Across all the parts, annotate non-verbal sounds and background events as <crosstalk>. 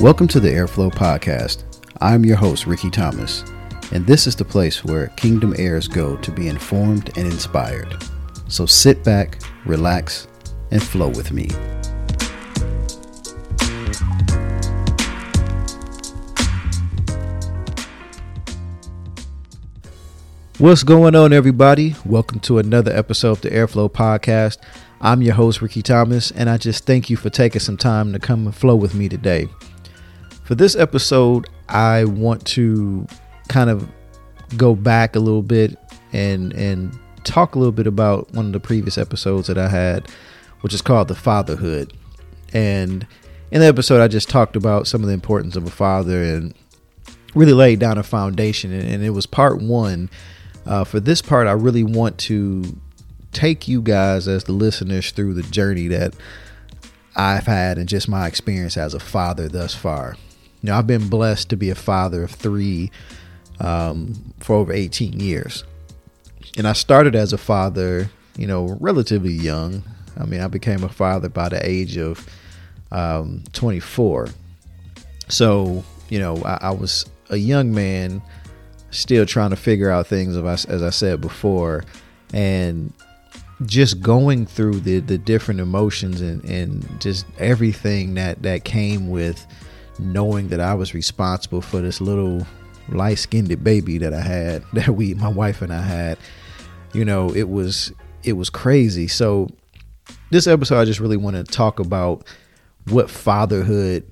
Welcome to the Heir Flow Podcast. I'm your host, Rickey Thomas, and this is the place where Kingdom heirs go to be informed and inspired. So sit back, relax, and flow with me. What's going on, everybody? Welcome to another episode of the Heir Flow Podcast. I'm your host, Rickey Thomas, and I just thank you for taking some time to come and flow with me today. For this episode, I want to kind of go back a little bit and and talk a little bit about one of the previous episodes that I had, which is called the fatherhood. And in the episode, I just talked about some of the importance of a father and really laid down a foundation. And, it was part one. Uh, for this part, I really want to take you guys as the listeners through the journey that I've had and just my experience as a father thus far. You know, I've been blessed to be a father of three um, for over 18 years. And I started as a father, you know, relatively young. I mean, I became a father by the age of um, 24. So, you know, I, I, was a young man still trying to figure out things, as I said before. And just going through the, the different emotions and, and just everything that, that came with knowing that I was responsible for this little light skinned baby that I had, <laughs> that we, my wife and I had, you know, it was, it was crazy. So this episode, I just really want to talk about what fatherhood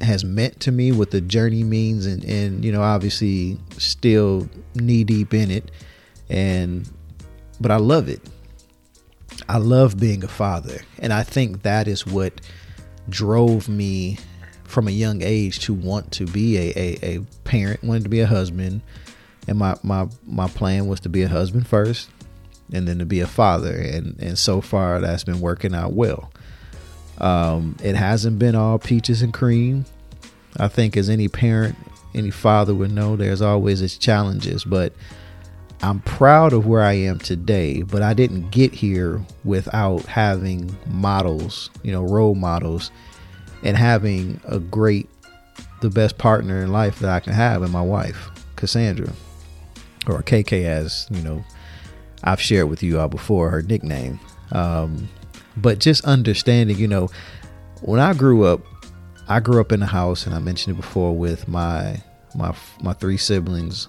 has meant to me, what the journey means, and, and, you know, obviously still knee deep in it. And, but I love it. I love being a father. And I think that is what drove me from a young age to want to be a, a, a parent, wanted to be a husband. And my, my, my plan was to be a husband first and then to be a father. And, and so far that's been working out well. Um, it hasn't been all peaches and cream. I think as any parent, any father would know, there's always its challenges, but I'm proud of where I am today, but I didn't get here without having models, you know, role models and having a great, the best partner in life that I can have in my wife, Cassandra, or KK, as you know, I've shared with you all before her nickname. Um, but just understanding, you know, when I grew up, I grew up in a house, and I mentioned it before with my my my three siblings.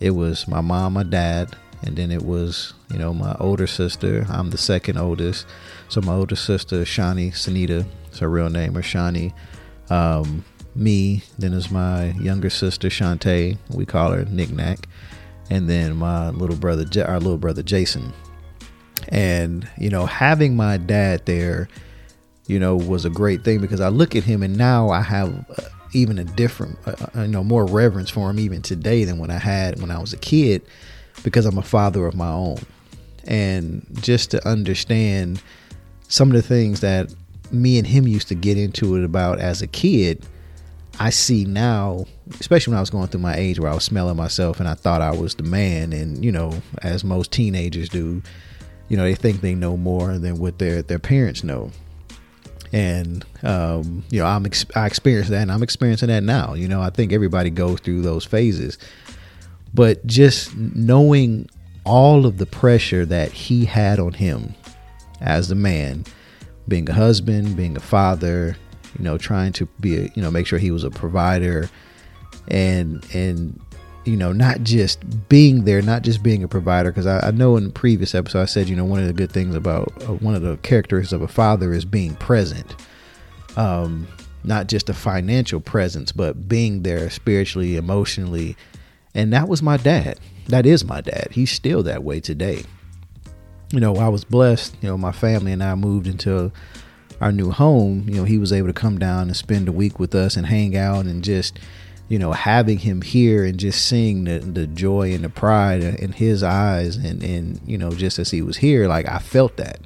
It was my mom, my dad, and then it was you know my older sister. I'm the second oldest, so my older sister Shani Sanita, it's her real name, or Shani. Um, me, then is my younger sister Shantae. We call her Nick Knickknack, and then my little brother, our little brother Jason. And you know, having my dad there, you know, was a great thing because I look at him and now I have uh, even a different, uh, uh, you know, more reverence for him even today than when I had when I was a kid because I'm a father of my own. And just to understand some of the things that me and him used to get into it about as a kid, I see now, especially when I was going through my age where I was smelling myself and I thought I was the man, and you know, as most teenagers do, you know, they think they know more than what their their parents know. And um, you know, I'm ex- I experienced that, and I'm experiencing that now. You know, I think everybody goes through those phases, but just knowing all of the pressure that he had on him as the man being a husband, being a father, you know, trying to be a, you know, make sure he was a provider and and you know, not just being there, not just being a provider. Because I, I, know in the previous episode I said, you know, one of the good things about uh, one of the characteristics of a father is being present. Um, not just a financial presence, but being there spiritually, emotionally. And that was my dad. That is my dad. He's still that way today you know, I was blessed. You know, my family and I moved into our new home. You know, he was able to come down and spend a week with us and hang out and just, you know, having him here and just seeing the, the joy and the pride in his eyes and, and, you know, just as he was here, like I felt that.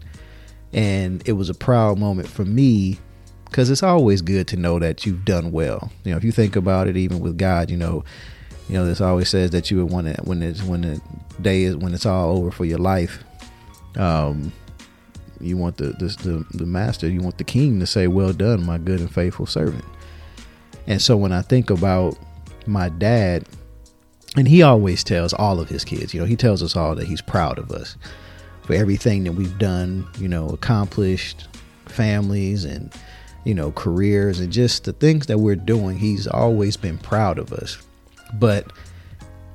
And it was a proud moment for me because it's always good to know that you've done well. You know, if you think about it, even with God, you know, you know, this always says that you would want to when it's when the day is when it's all over for your life, um, you want the, the, the the master, you want the king to say, "Well done, my good and faithful servant." And so when I think about my dad, and he always tells all of his kids, you know, he tells us all that he's proud of us for everything that we've done, you know, accomplished, families and, you know, careers and just the things that we're doing. He's always been proud of us. But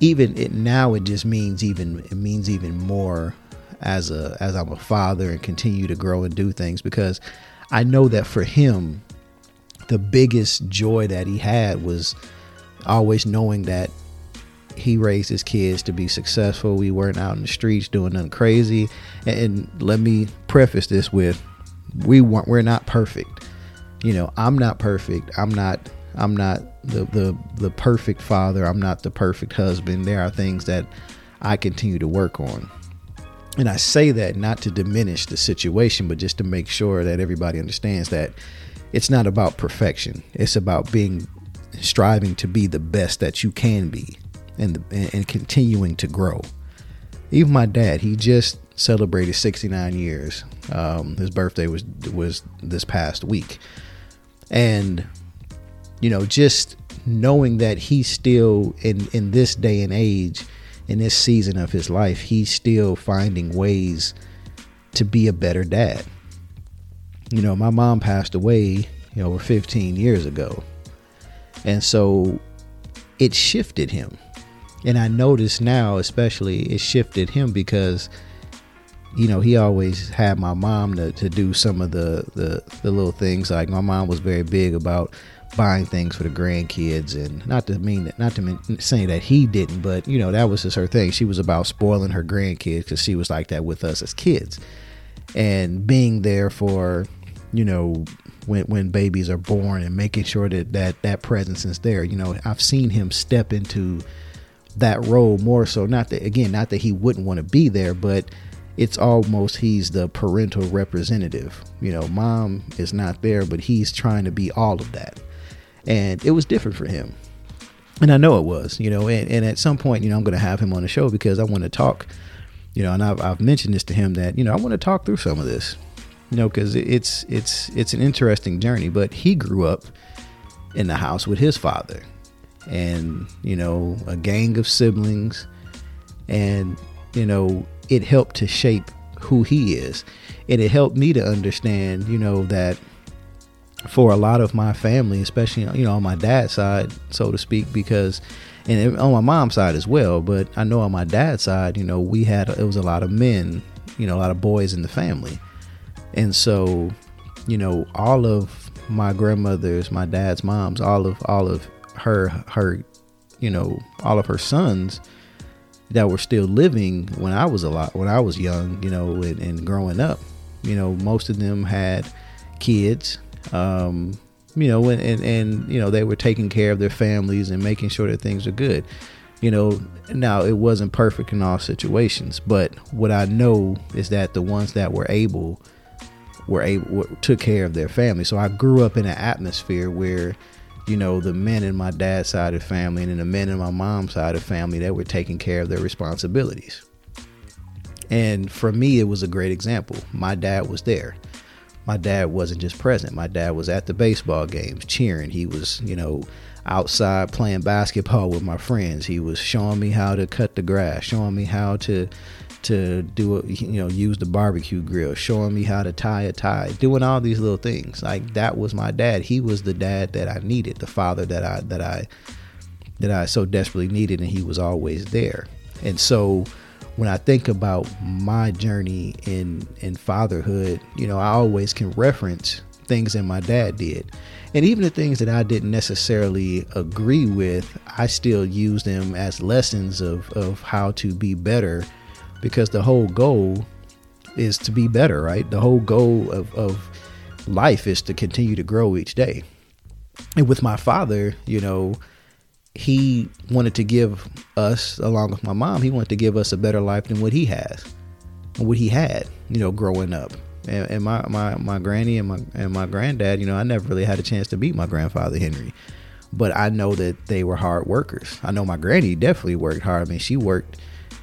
even it now it just means even it means even more as a as I'm a father and continue to grow and do things because I know that for him the biggest joy that he had was always knowing that he raised his kids to be successful. We weren't out in the streets doing nothing crazy. And, and let me preface this with we weren't we're not perfect. You know, I'm not perfect. I'm not I'm not the the the perfect father. I'm not the perfect husband. There are things that I continue to work on. And I say that not to diminish the situation, but just to make sure that everybody understands that it's not about perfection. It's about being striving to be the best that you can be and and continuing to grow. Even my dad, he just celebrated 69 years. Um, his birthday was was this past week, and you know, just knowing that he's still in in this day and age, in this season of his life, he's still finding ways to be a better dad. You know, my mom passed away, you know, over 15 years ago. And so it shifted him. And I notice now, especially, it shifted him because, you know, he always had my mom to, to do some of the, the, the little things. Like my mom was very big about buying things for the grandkids and not to mean that not to mean, say that he didn't but you know that was just her thing. She was about spoiling her grandkids because she was like that with us as kids. And being there for you know when when babies are born and making sure that that that presence is there. You know i've seen him step into that role more so not that again not that he wouldn't want to be there but it's almost he's the parental representative. You know mom is not there but he's trying to be all of that and it was different for him. And i know it was you know and, and at some point you know i'm going to have him on the show because i want to talk you know and I've, I've mentioned this to him that you know i want to talk through some of this you know because it's it's it's an interesting journey. But he grew up in the house with his father and you know a gang of siblings. And you know it helped to shape who he is. And it helped me to understand you know that for a lot of my family, especially you know on my dad's side, so to speak, because and on my mom's side as well. But I know on my dad's side, you know, we had it was a lot of men, you know, a lot of boys in the family, and so you know all of my grandmothers, my dad's moms, all of all of her her, you know, all of her sons that were still living when I was a lot when I was young, you know, and, and growing up, you know, most of them had kids um, you know, and, and, and, you know, they were taking care of their families and making sure that things are good. You know, now it wasn't perfect in all situations, but what I know is that the ones that were able were able took care of their family. So I grew up in an atmosphere where, you know, the men in my dad's side of the family and the men in my mom's side of the family that were taking care of their responsibilities. And for me, it was a great example. My dad was there my dad wasn't just present. My dad was at the baseball games cheering. He was, you know, outside playing basketball with my friends. He was showing me how to cut the grass, showing me how to to do it, you know, use the barbecue grill, showing me how to tie a tie, doing all these little things. Like that was my dad. He was the dad that I needed, the father that I that I that I so desperately needed and he was always there. And so when I think about my journey in in fatherhood, you know, I always can reference things that my dad did. And even the things that I didn't necessarily agree with, I still use them as lessons of, of how to be better because the whole goal is to be better, right? The whole goal of, of life is to continue to grow each day. And with my father, you know, he wanted to give us, along with my mom, he wanted to give us a better life than what he has, what he had, you know, growing up. And, and my, my, my granny and my and my granddad, you know, I never really had a chance to meet my grandfather Henry, but I know that they were hard workers. I know my granny definitely worked hard. I mean, she worked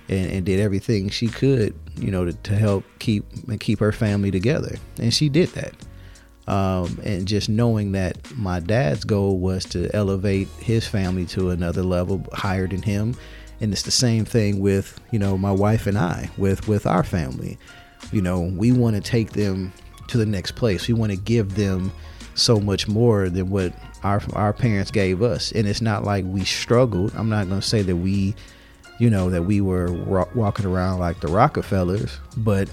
and, and did everything she could, you know, to, to help keep and keep her family together, and she did that. Um, and just knowing that my dad's goal was to elevate his family to another level higher than him. And it's the same thing with you know my wife and i with with our family. You know we want to take them to the next place. We want to give them so much more than what our our parents gave us. And it's not like we struggled. I'm not going to say that we you know that we were walking around like the rockefellers but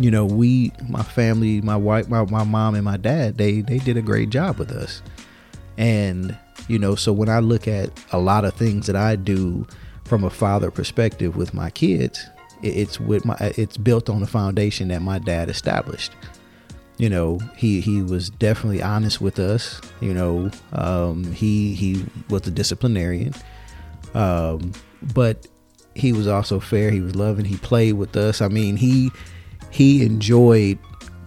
you know we my family my wife my, my mom and my dad they they did a great job with us. And you know so when i look at a lot of things that i do from a father perspective with my kids it's with my it's built on the foundation that my dad established. You know he he was definitely honest with us you know um, he he was a disciplinarian. Um, but he was also fair he was loving he played with us. I mean he he enjoyed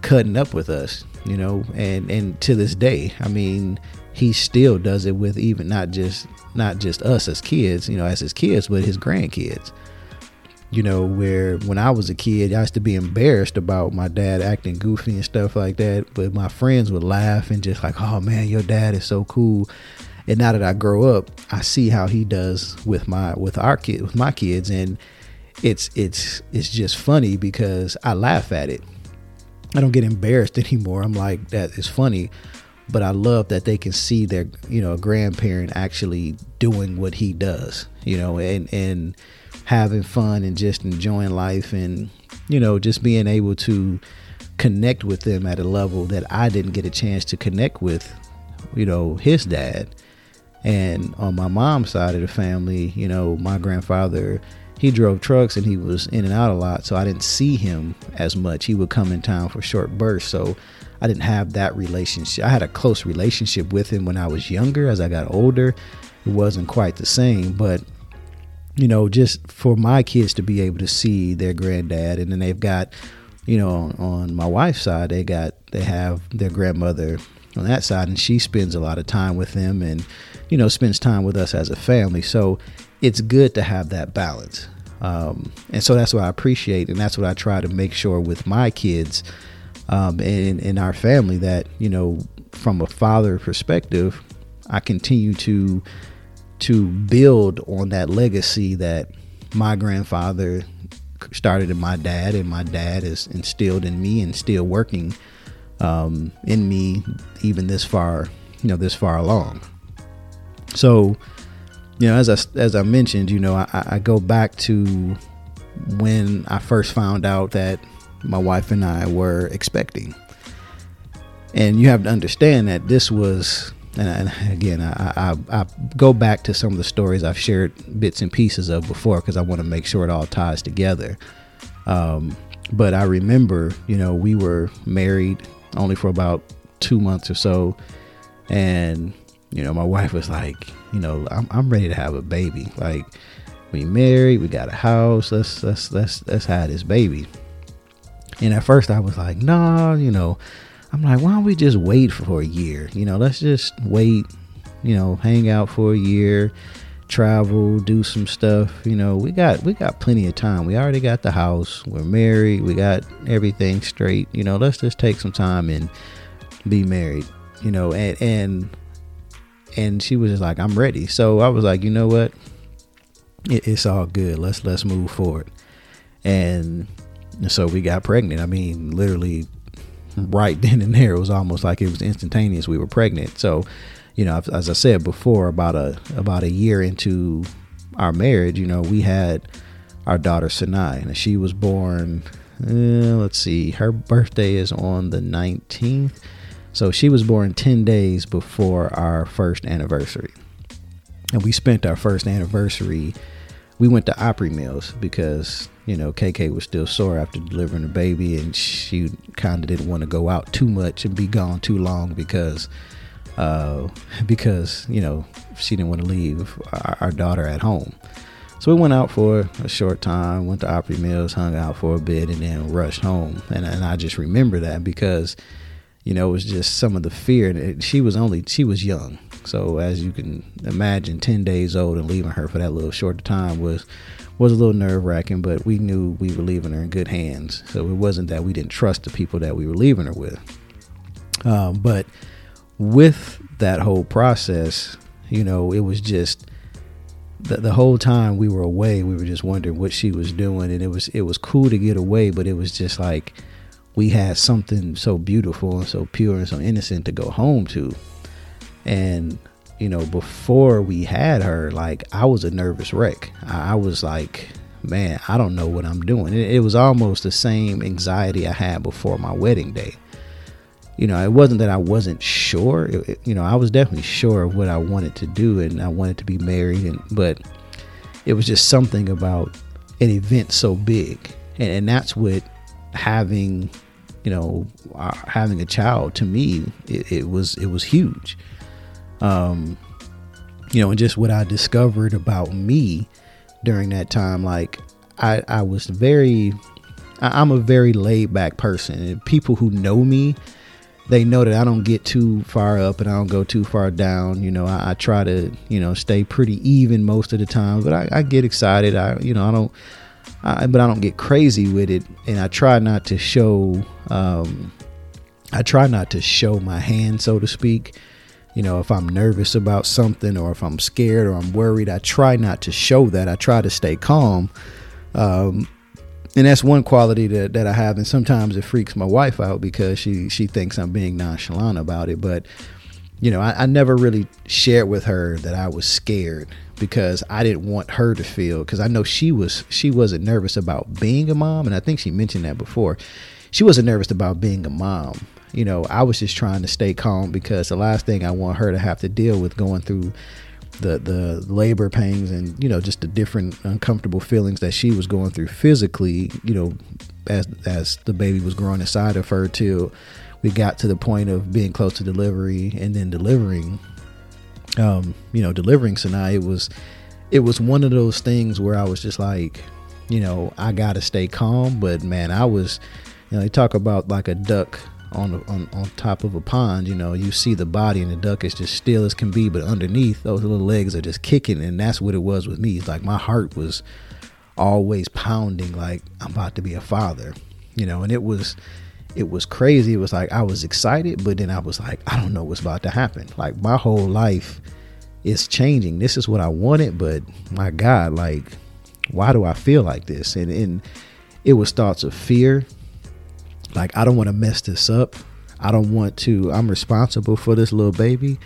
cutting up with us you know and and to this day i mean he still does it with even not just not just us as kids you know as his kids but his grandkids you know, where when I was a kid, I used to be embarrassed about my dad acting goofy and stuff like that. But my friends would laugh and just like, oh man, your dad is so cool. And now that I grow up, I see how he does with my with our kid with my kids, and it's it's it's just funny because I laugh at it. I don't get embarrassed <laughs> anymore. I'm like that is funny, but I love that they can see their you know grandparent actually doing what he does. You know, and and having fun and just enjoying life and you know just being able to connect with them at a level that I didn't get a chance to connect with you know his dad and on my mom's side of the family you know my grandfather he drove trucks and he was in and out a lot so I didn't see him as much. He would come in town for short bursts so I didn't have that relationship. I had a close relationship with him when I was younger. As I got older it wasn't quite the same but you know, just for my kids to be able to see their granddad, and then they've got, you know, on, on, my wife's side, they got they have their grandmother on that side, and she spends a lot of time with them, and you know, spends time with us as a family. So it's good to have that balance, um, and so that's what I appreciate, and that's what I try to make sure with my kids um, and in our family that you know, from a father perspective, I continue to to build on that legacy that my grandfather started in my dad and my dad is instilled in me and still working um, in me even this far you know this far along so you know as i as i mentioned you know i, I go back to when i first found out that my wife and i were expecting and you have to understand that this was and, again, I, I, I, go back to some of the stories I've shared bits and pieces of before because I want to make sure it all ties together. Um, but I remember, you know, we were married only for about two months or so, and you know, my <laughs> wife was like, you know, I'm, I'm ready to have a baby. Like, we married, we got a house. Let's let's let's let's have this baby. And at first, I was like, nah, you know, I'm like, why don't we just wait for a year? You know, let's just wait, you know, hang out for a year, travel, do some stuff. You know, we got we got plenty of time. We already got the house. We're married. We got everything straight. You know, let's just take some time and be married. You know, and and and she was just like, I'm ready. So I was like, you know what? It, it's all good. Let's let's move forward. And so we got pregnant. I mean, literally right <laughs> then and there. It was almost like it was instantaneous. We were pregnant. So, you know, as I said before, about a about a year into our marriage, you know, we had our daughter Sinai, and she was born. Uh, let's see, her birthday is on the 19th, so she was born 10 days before our first anniversary, and we spent our first anniversary. We went to Opry Mills because you know, KK was still sore after delivering the baby, and she kind of didn't want to go out too much and be gone too long because, uh, because you know, she didn't want to leave our, our, daughter at home. So we went out for a short time, went to Opry Mills, hung out for a bit, and then rushed home. And and I just remember that because, you know, it was just some of the fear. And she was only she was young, so as you can imagine, ten days old and leaving her for that little short time was was a little nerve wracking, but we knew we were leaving her in good hands. So it wasn't that we didn't trust the people that we were leaving her with. Um, but with that whole process, you know, it was just the, the whole time we were away, we were just wondering what she was doing, and it was it was cool to get away, but it was just like we had something so beautiful and so pure and so innocent to go home to, and you know, before we had her, like I was a nervous wreck. I, was like, man, I don't know what I'm doing. It, it was almost the same anxiety I had before my wedding day you know, it wasn't that I wasn't sure. It, it, you know, I was definitely sure of what I wanted to do, and I wanted to be married. And but it was just something about an event so big, and, and that's what having, you know, uh, having a child to me, it, it was it was huge. Um, you know, and just what I discovered about me during that time, like I I was very, I, I'm a very laid back person, and people who know me they know that I don't get too far up and I don't go too far down. You know, I, I try to, you know, stay pretty even most of the time, but I, I get excited. I, you know, I don't, I, but I don't get crazy with it. And I try not to show, um, I try not to show my hand, so to speak. You know, if I'm nervous about something or if I'm scared or I'm worried, I try not to show that. I try to stay calm. Um, and that's one quality that, that I have. And sometimes it freaks my wife out because she she thinks I'm being nonchalant about it. But you know, I, I never really shared with her that I was scared because I didn't want her to feel because I know she was she wasn't nervous about being a mom, and I think she mentioned that before. She wasn't nervous about being a mom. You know, I was just trying to stay calm because the last thing I want her to have to deal with going through the the labor pains and you know just the different uncomfortable feelings that she was going through physically you know as as the baby was growing inside of her till we got to the point of being close to delivery and then delivering um you know delivering Sanaa it was it was one of those things where I was just like you know I got to stay calm but man I was you know they talk about like a duck on, on on top of a pond, you know, you see the body and the duck is just still as can be, but underneath those little legs are just kicking, and that's what it was with me. It's like my heart was always pounding, like I'm about to be a father, you know, and it was it was crazy. It was like I was excited, but then I was like, I don't know what's about to happen. Like my whole life is changing. This is what I wanted, but my God, like, why do I feel like this? And and it was thoughts of fear like, I don't want to mess this up. I don't want to, I'm responsible for this little baby.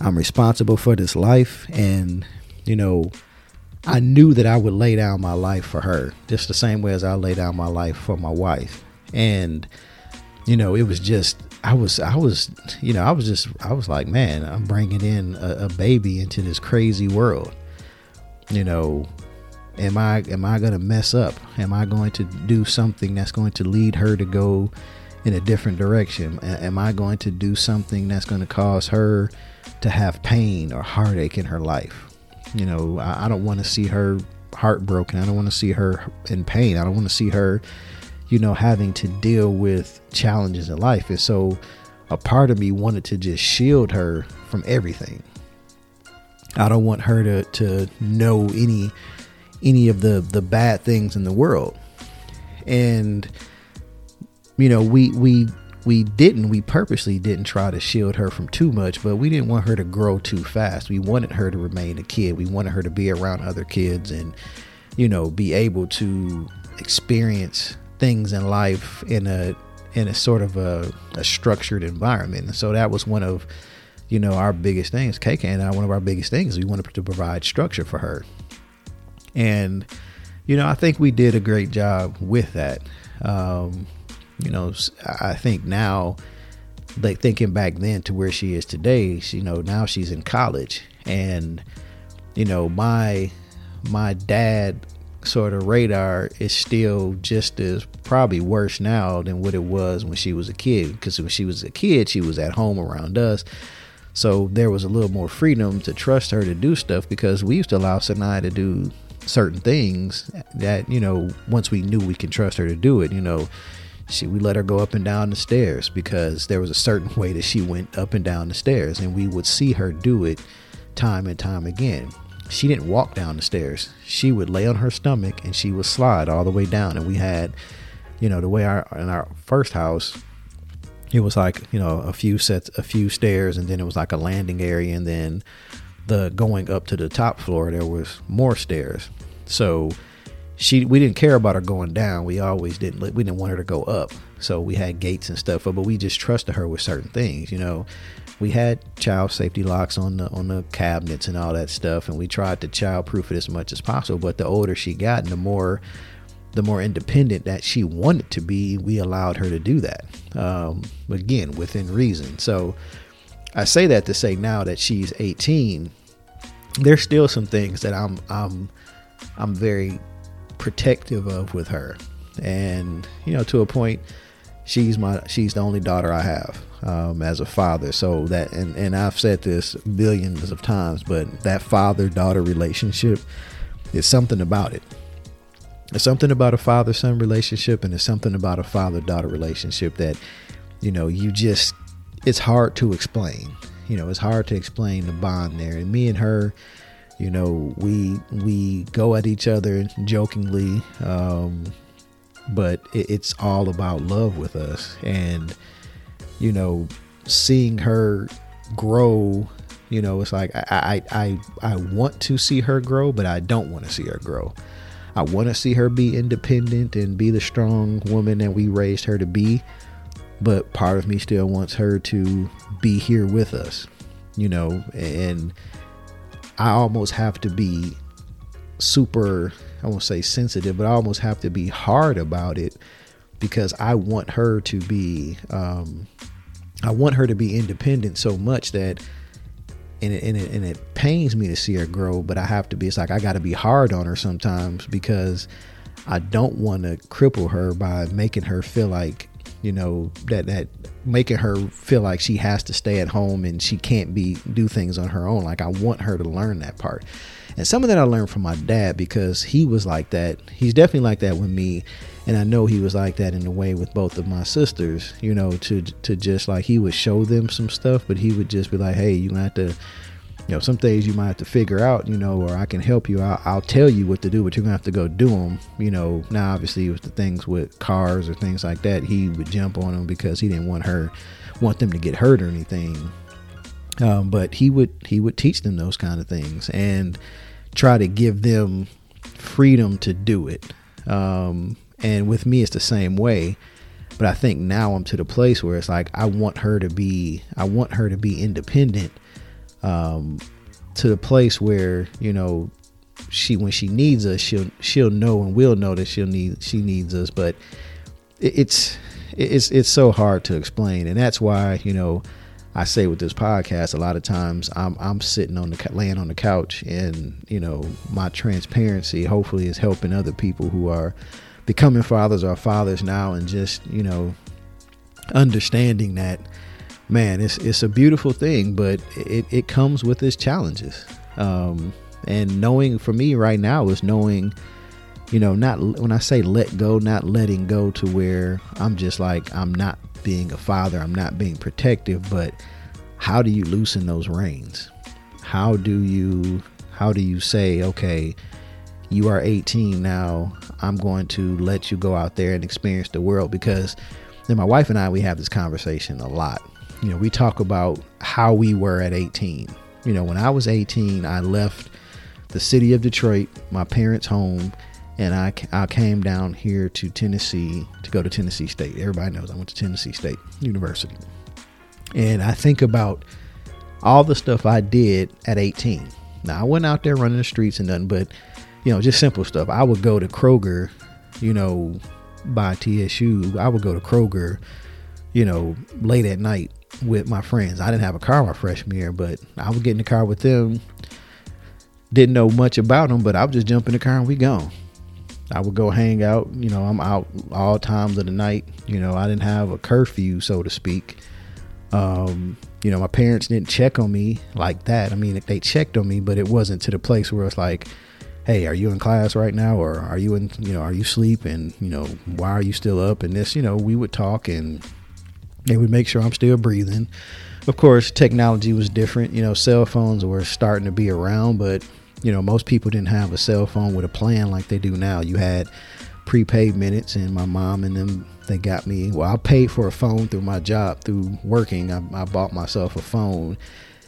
I'm responsible for this life. And, you know, I knew that I would lay down my life for her, just the same way as I lay down my life for my wife. And, you know, it was just, I was, I was, you know, I was just, I was like, man, I'm bringing in a, a baby into this crazy world. You know, am i am i going to mess up? Am i going to do something that's going to lead her to go in a different direction? Am i going to do something that's going to cause her to have pain or heartache in her life? You know i, I don't want to see her heartbroken. I don't want to see her in pain. I don't want to see her you know having to deal with challenges in life. And so a part of me wanted to just shield her from everything. I don't want her to to know any any of the the bad things in the world. And you know we we we didn't we purposely didn't try to shield her from too much but we didn't want her to grow too fast. We wanted her to remain a kid. We wanted her to be around other kids and you know be able to experience things in life in a in a sort of a, a structured environment and so that was one of you know our biggest things KK and I one of our biggest things we wanted to provide structure for her and, you know, I think we did a great job with that. Um, you know, I think now, like thinking back then to where she is today, she, you know, now she's in college. And, you know, my my dad sort of radar is still just as probably worse now than what it was when she was a kid. Because when she was a kid, she was at home around us. So there was a little more freedom to trust her to do stuff because we used to allow Sanaa to do certain things that you know once we knew we can trust her to do it you know she we let her go up and down the stairs because there was a certain <laughs> way that she went up and down the stairs and we would see her do it time and time again she didn't walk down the stairs she would lay on her stomach and she would slide all the way down and we had you know the way our in our first house it was like you know a few sets, a few stairs, and then it was like a landing area, and then the going up to the top floor there was more stairs. So she we didn't care about her going down. We always didn't we didn't want her to go up. So we had gates and stuff, but we just trusted her with certain things, you know. We had child safety locks on the on the cabinets and all that stuff, and we tried to childproof it as much as possible. But the older she got, and the more the more independent that she wanted to be, we allowed her to do that. Um, again, within reason. So I say that to say now that she's 18, there's still some things that I'm I'm I'm very protective of with her, and you know to a point, she's my she's the only daughter I have um, as a father. So that and and I've said this billions of times, but that father daughter relationship is something about it. There's something about a father son relationship, and there's something about a father daughter relationship that, you know, you just, it's hard to explain. You know, it's hard to explain the bond there. And me and her, you know, we we go at each other jokingly, um, but it, it's all about love with us. And you know, seeing her grow, you know, it's like I I I, I want to see her grow, but I don't want to see her grow. I want to see her be independent and be the strong woman that we raised her to be. But part of me still wants her to be here with us, you know, and I almost have to be super, I won't say sensitive, but I almost have to be hard about it because I want her to be, um, I want her to be independent so much that and it, and it, and it pains me to see her grow but i have to be it's like i got to be hard on her sometimes because i don't want to cripple her by making her feel like you know that that making her feel like she has to stay at home and she can't be do things on her own. Like i want her to learn that part. And some of that i learned from my dad because he was like that. He's definitely like that with me and I know he was like that in a way with both of my sisters, you know, to to just like he would show them some stuff, but he would just be like, "Hey, you have to, you know, some things you might have to figure out, you know, or I can help you. I'll, I'll tell you what to do, but you're gonna have to go do them, you know." Now, obviously, with the things with cars or things like that, he would jump on them because he didn't want her, want them to get hurt or anything. Um, but he would he would teach them those kind of things and try to give them freedom to do it. Um, and with me, it's the same way. But I think now I'm to the place where it's like I want her to be, I want her to be independent, um, to the place where you know she when she needs us, she'll she'll know and we'll know that she'll need she needs us. But it, it's it's it's so hard to explain, and that's why you know I say with this podcast a lot of times I'm I'm sitting on the laying on the couch, and you know my transparency hopefully is helping other people who are becoming fathers or fathers now and just you know understanding that man it's it's a beautiful thing but it, it comes with its challenges. Um, and knowing for me right now is knowing you know not when i say let go not letting go to where i'm just like i'm not being a father i'm not being protective but how do you loosen those reins? How do you how do you say okay you are 18 now. I'm going to let you go out there and experience the world because then my wife and I we have this conversation a lot. You know, we talk about how we were at 18. You know, when I was 18, I left the city of Detroit, my parents' home, and I, I came down here to Tennessee to go to Tennessee State. Everybody knows I went to Tennessee State University. And I think about all the stuff I did at 18. Now, I went out there running the streets and nothing, but you know, just simple stuff. I would go to Kroger, you know, by TSU. I would go to Kroger, you know, late at night with my friends. I didn't have a car my freshman year, but I would get in the car with them. Didn't know much about them, but I would just jump in the car and we gone. I would go hang out. You know, I'm out all times of the night. You know, I didn't have a curfew, so to speak. Um, you know, my parents didn't check on me like that. I mean, they checked on me, but it wasn't to the place where it's like, hey, are you in class right now, or are you in, you know, are you sleep, and you know, why are you still up? And this, you know, we would talk, and they would make sure I'm still breathing. Of course, technology was different. You know, cell phones were starting to be around, but you know, most people didn't have a cell phone with a plan like they do now. You had prepaid minutes, and my mom and them they got me. Well, I paid for a phone through my job through working. I, I bought myself a phone,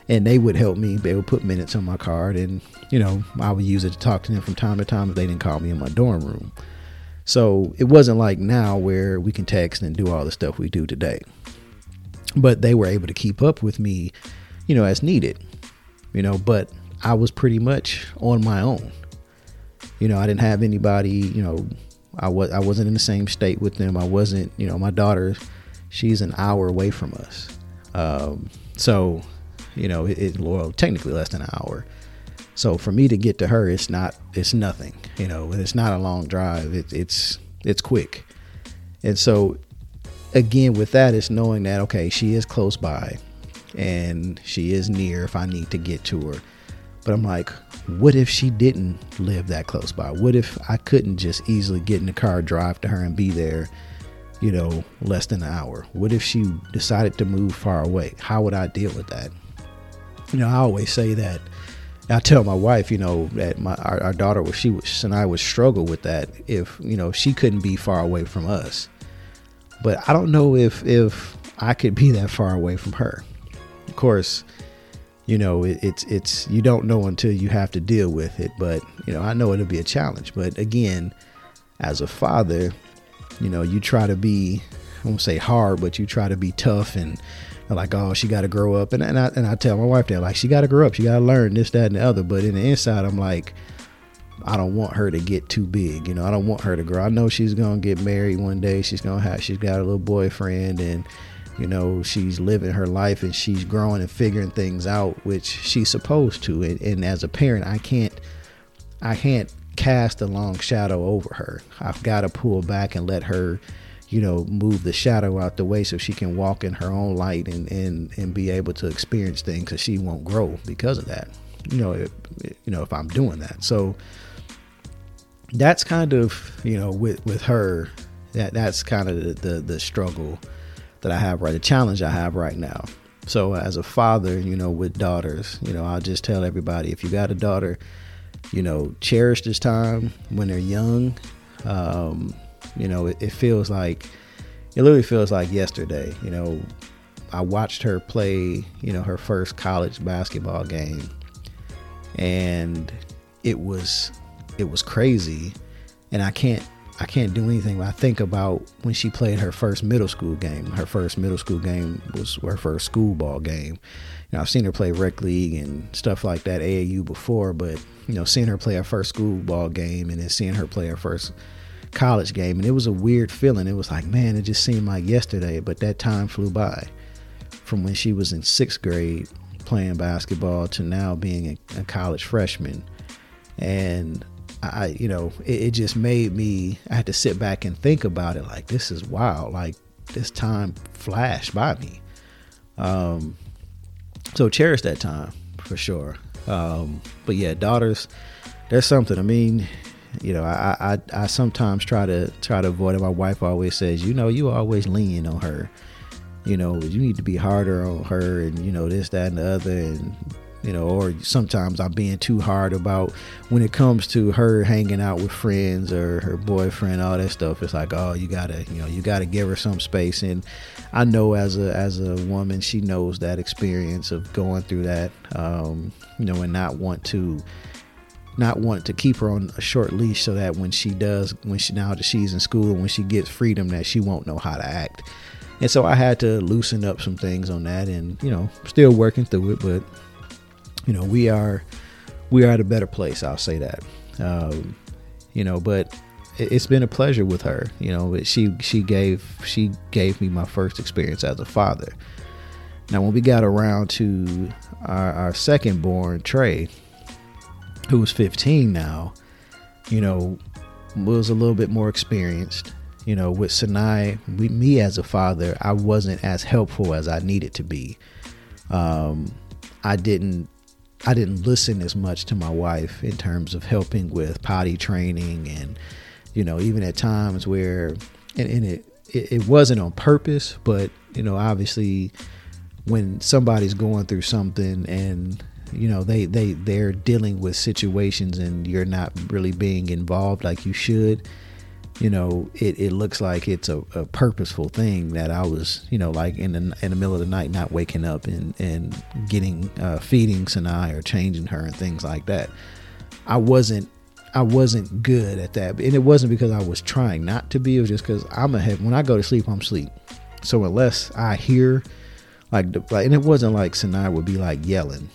and they would help me. They would put minutes on my card, and you know I would use it to talk to them from time to time if they didn't call me in my dorm room. So it wasn't like now where we can text and do all the stuff we do today. But they were able to keep up with me, you know, as needed. You know, but I was pretty much on my own. You know, I didn't have anybody, you know, I was I wasn't in the same state with them. I wasn't, you know, my daughter, she's an hour away from us. Um, so, you know, it, it well technically less than an hour. So for me to get to her, it's not it's nothing. You know, it's not a long drive. It, it's it's quick. And so again with that it's knowing that okay, she is close by and she is near if I need to get to her. But I'm like, what if she didn't live that close by? What if I couldn't just easily get in the car, drive to her, and be there, you know, less than an hour? What if she decided to move far away? How would I deal with that? You know, I always say that. I tell my wife, you know, that my our, our daughter was she was, and I would struggle with that if you know she couldn't be far away from us. But I don't know if if I could be that far away from her. Of course, you know it, it's it's you don't know until you have to deal with it but you know i know it'll be a challenge but again as a father you know you try to be i won't say hard but you try to be tough and like oh she got to grow up and, and, I, and I tell my wife that like she got to grow up she got to learn this that and the other but in the inside i'm like I don't want her to get too big. You know, I don't want her to grow. I know she's gonna get married one day. She's gonna have. She's got a little boyfriend, and you know she's living her life and she's growing and figuring things out which she's supposed to and, and, as a parent i can't i can't cast a long shadow over her i've got to pull back and let her you know move the shadow out the way so she can walk in her own light and and, and be able to experience things because she won't grow because of that you know if, you know if i'm doing that so that's kind of you know with with her that that's kind of the, the, the struggle that I have right, the challenge I have right now. So as a father, you know, with daughters, you know, I'll just tell everybody if you got a daughter, you know, cherish this time when they're young. Um, you know, it, it feels like it literally feels like yesterday. You know, I watched her play, you know, her first college basketball game, and it was it was crazy, and I can't I can't do anything. But I think about when she played her first middle school game. Her first middle school game was her first school ball game. You know, I've seen her play rec league and stuff like that AAU before, but you know, seeing her play her first school ball game and then seeing her play her first college game, and it was a weird feeling. It was like, man, it just seemed like yesterday, but that time flew by. From when she was in sixth grade playing basketball to now being a, a college freshman, and I, you know, it, it, just made me, I had to sit back and think about it. Like, this is wild. Like, this time flashed by me. Um, so cherish that time for sure. Um, but yeah, daughters, there's something. I mean, you know, I, I, I sometimes try to try to avoid it. My wife always says, you know, you always lean on her. You know, you need to be harder on her, and you know this, that, and the other, and you know, or sometimes I'm being too hard about when it comes to her hanging out with friends or her boyfriend, all that stuff. It's like, oh, you gotta, you know, you gotta give her some space. And I know as a as a woman, she knows that experience of going through that, um, you know, and not want to not want to keep her on a short leash so that when she does when she now that she's in school when she gets freedom that she won't know how to act. And so i had to loosen up some things on that and you know still working through it but you know we are we are at a better place i'll say that. Um, you know but it's been a pleasure with her you know she she gave she gave me my first experience as a father. Now when we got around to our, our second born trey who's 15 now you know was a little bit more experienced. You know with sinai we, me as a father i wasn't as helpful as i needed to be. Um, i didn't I didn't listen as much to my wife in terms of helping with potty training and you know even at times where and, and it, it, it wasn't on purpose but you know obviously when somebody's going through something and you know they they they're dealing with situations and you're not really being involved like you should you know, it, it looks like it's a, a, purposeful thing that I was, you know, like in the in the middle of the night, not waking up and and getting uh, feeding Sinai or changing her and things like that. I wasn't I wasn't good at that, and it wasn't because I was trying not to be. It was just because I'm a head. When I go to sleep, I'm sleep. So unless I hear, like, the, like, and it wasn't like Sinai would be like yelling,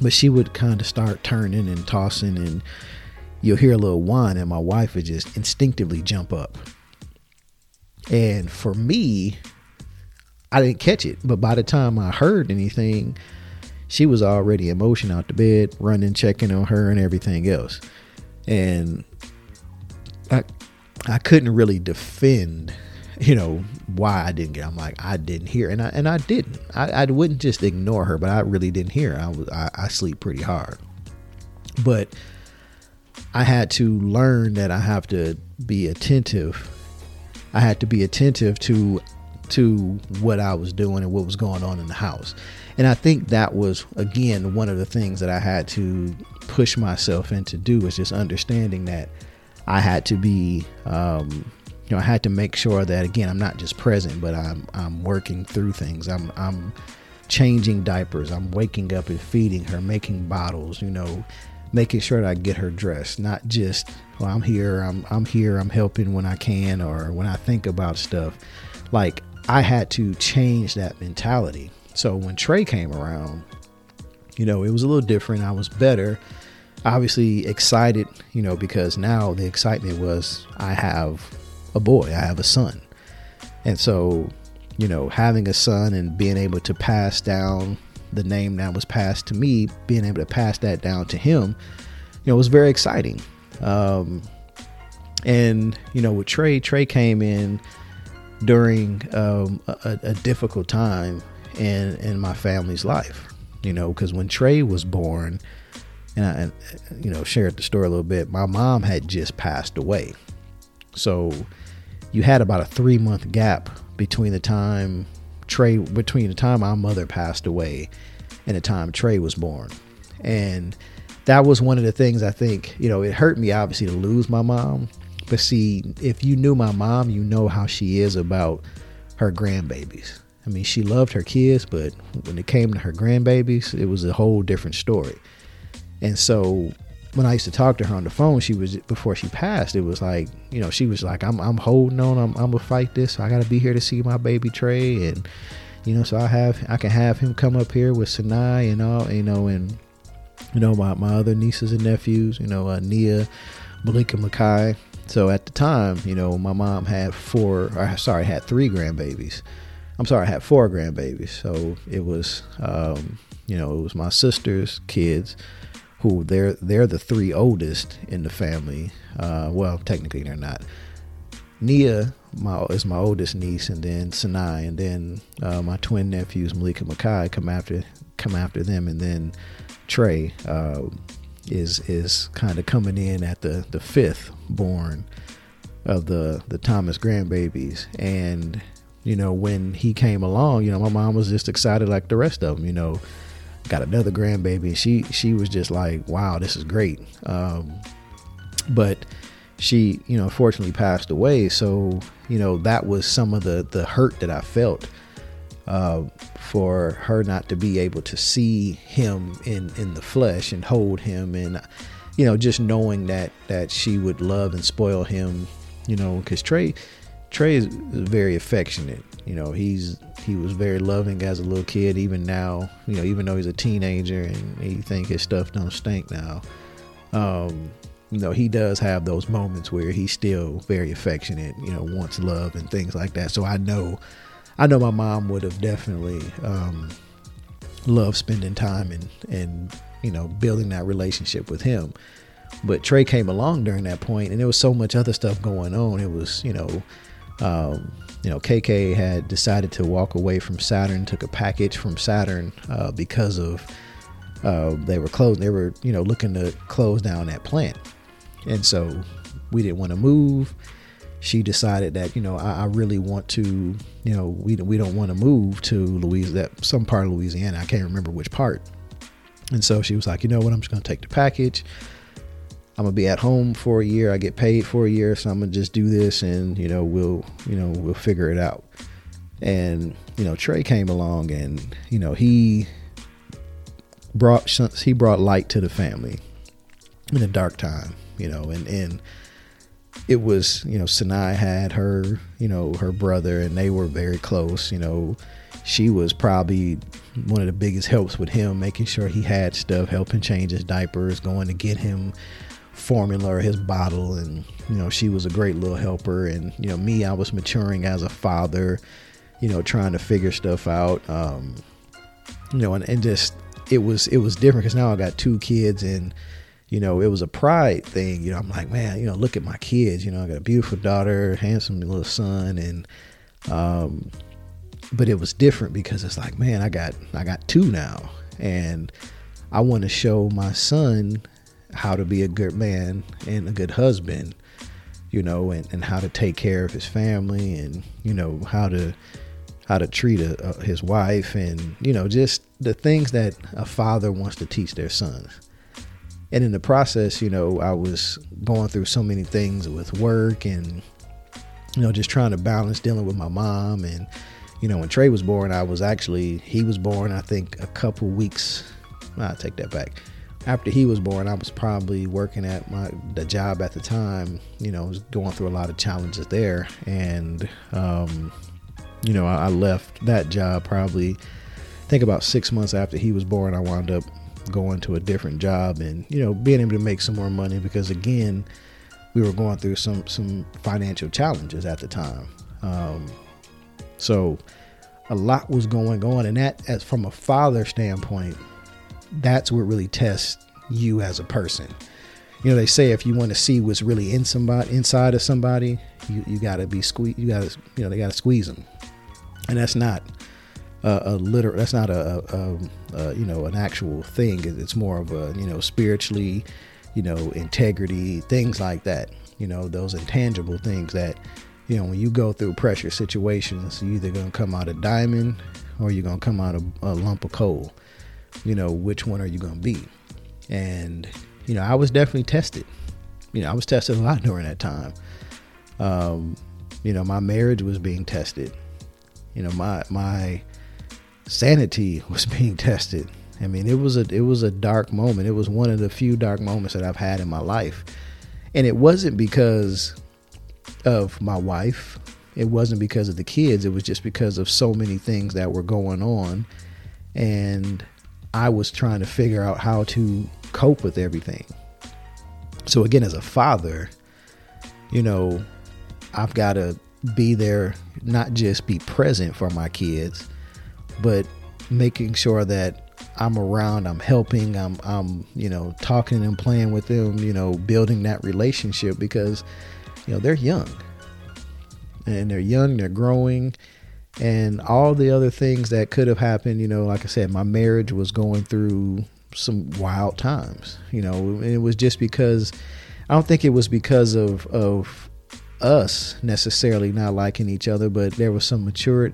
but she would kind of start turning and tossing and you'll hear a little whine and my wife would just instinctively jump up. And for me, I didn't catch it. But by the time I heard anything, she was already in motion out the bed, running, checking on her and everything else. And I I couldn't really defend, you know, why I didn't get. I'm like, I didn't hear, and I and I didn't. I, I wouldn't just ignore her, but I really didn't hear. I was I, I sleep pretty hard. But I had to learn that I have to be attentive. I had to be attentive to to what I was doing and what was going on in the house. And I think that was again one of the things that I had to push myself into do is just understanding that I had to be um, you know I had to make sure that again I'm not just present but I'm I'm working through things. I'm I'm changing diapers. I'm waking up and feeding her, making bottles, you know, making sure that I get her dressed, not just well I'm here, I'm I'm here, I'm helping when I can or when I think about stuff. Like I had to change that mentality. So when Trey came around, you know, it was a little different. I was better. Obviously excited, you know, because now the excitement was I have a boy, I have a son. And so, you know, having a son and being able to pass down the name that was passed to me, being able to pass that down to him, you know, was very exciting. Um, and you know, with Trey, Trey came in during um, a, a, difficult time in in my family's life. You know, because when Trey was born, and I, and, you know, shared the story a little bit. My mom had just passed away, so you had about a three month gap between the time Trey between the time our mother passed away and the time Trey was born. And that was one of the things I think, you know, it hurt me obviously to lose my mom. But see, if you knew my mom, you know how she is about her grandbabies. I mean, she loved her kids, but when it came to her grandbabies, it was a whole different story. And so when I used to talk to her on the phone, she was before she passed. It was like you know she was like I'm I'm holding on. I'm I'm gonna fight this. I got to be here to see my baby Trey, and you know so I have I can have him come up here with Sinai and all you know and you know my my other nieces and nephews. You know uh, Nia, Malika Makai. So at the time, you know my mom had four. Or, sorry, had three grandbabies. I'm sorry, I had four grandbabies. So it was um, you know it was my sister's kids who they're they're the three oldest in the family. Uh, well, technically they're not. Nia my is my oldest niece, and then Sinai, and then uh, my twin nephews Malika Makai come after come after them, and then Trey uh, is is kind of coming in at the the fifth born of the the Thomas grandbabies, and you know when he came along, you know my mom was just excited like the rest of them, you know got another grandbaby and she she was just like wow this is great. Um, but she you know unfortunately passed away so you know that was some of the the hurt that i felt uh, for her not to be able to see him in in the flesh and hold him and you know just knowing that that she would love and spoil him you know because trey trey is very affectionate you know he's he was very loving as a little kid even now you know even though he's a teenager and he think his stuff don't stink now. Um you know he does have those moments where he's still very affectionate you know wants love and things like that. So i know i know my mom would have definitely um loved spending time and and you know building that relationship with him. But trey came along during that point and there was so much other stuff going on. It was you know um you know, KK had decided to walk away from Saturn, took a package from Saturn uh, because of uh, they were closed. They were, you know, looking to close down that plant, and so we didn't want to move. She decided that you know I, I really want to, you know, we we don't want to move to Louisiana, some part of Louisiana. I can't remember which part. And so she was like, you know what, I'm just going to take the package. I'm gonna be at home for a year. I get paid for a year, so I'm gonna just do this, and you know, we'll you know we'll figure it out. And you know, Trey came along, and you know he brought he brought light to the family in a dark time. You know, and and it was you know Sinai had her you know her brother, and they were very close. You know, she was probably one of the biggest helps with him, making sure he had stuff, helping change his diapers, going to get him formula or his bottle and you know she was a great little helper. And you know me i was maturing as a father you know trying to figure stuff out um you know and, and just it was it was different because now i got two kids and you know it was a pride thing. You know i'm like man you know look at my kids you know i got a beautiful daughter handsome little son and um but it was different because it's like man i got i got two now and i want to show my son how to be a good man and a good husband, you know, and, and how to take care of his family and, you know, how to how to treat a, a, his wife and, you know, just the things that a father wants to teach their sons. And in the process, you know, I was going through so many things with work and, you know, just trying to balance dealing with my mom. And, you know, when Trey was born, I was actually, he was born, I think, a couple weeks. I'll take that back after he was born, I was probably working at my the job at the time. You know, was going through a lot of challenges there, and um, you know, I, I left that job probably. I think about six months after he was born, I wound up going to a different job and you know being able to make some more money because again, we were going through some some financial challenges at the time. Um, so a lot was going on, and that, as from a father standpoint, that's what really tests you as a person. You know, they say if you want to see what's really in somebody, inside of somebody, you, you got to be squeeze. You got to, you know, they got to squeeze them, and that's not a, a literal. That's not a, a, um, a, you know, an actual thing. It's more of a, you know, spiritually, you know, integrity, things like that. You know, those intangible things that, you know, when you go through pressure situations, you're either gonna come out a diamond or you're gonna come out a, a lump of coal you know, which one are you going to be? And, you know, I was definitely tested. You know, I was tested a lot <laughs> during that time. Um, you know, my marriage was being tested. You know, my my sanity <laughs> was being tested. I mean, it was a it was a dark moment. It was one of the few dark moments that I've had in my life. And it wasn't because of my wife. It wasn't because of the kids. It was just because of so many things that were going on. And I was trying to figure out how to cope with everything. So, again, as a father, you know, I've got to be there, not just be present for my kids, but making sure that I'm around, I'm helping, I'm, I'm, you know, talking and playing with them, you know, building that relationship because, you know, they're young and they're young, they're growing, and all the other things that could have happened. You know, like I said, my marriage was going through some wild times. You know, and it was just because I don't think it was because of of us necessarily not liking each other, but there was some mature,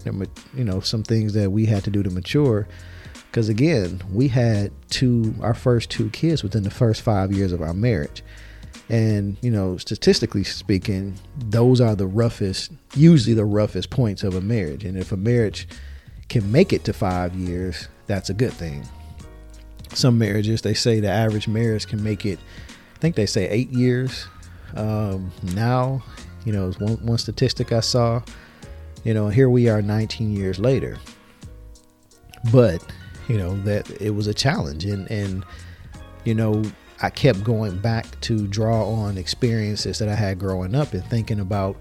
you know, some things that we had to do to mature. Because again, we had two, our first two kids within the first five years of our marriage. And, you know, statistically speaking, those are the roughest, usually the roughest points of a marriage. And if a marriage can make it to five years, that's a good thing. Some marriages, they say the average marriage can make it, I think they say eight years. Um, now, you know, one, one statistic I saw, you know, here we are 19 years later. But, you know, that it was a challenge. And, and, you know, I kept going back to draw on experiences that I had growing up and thinking about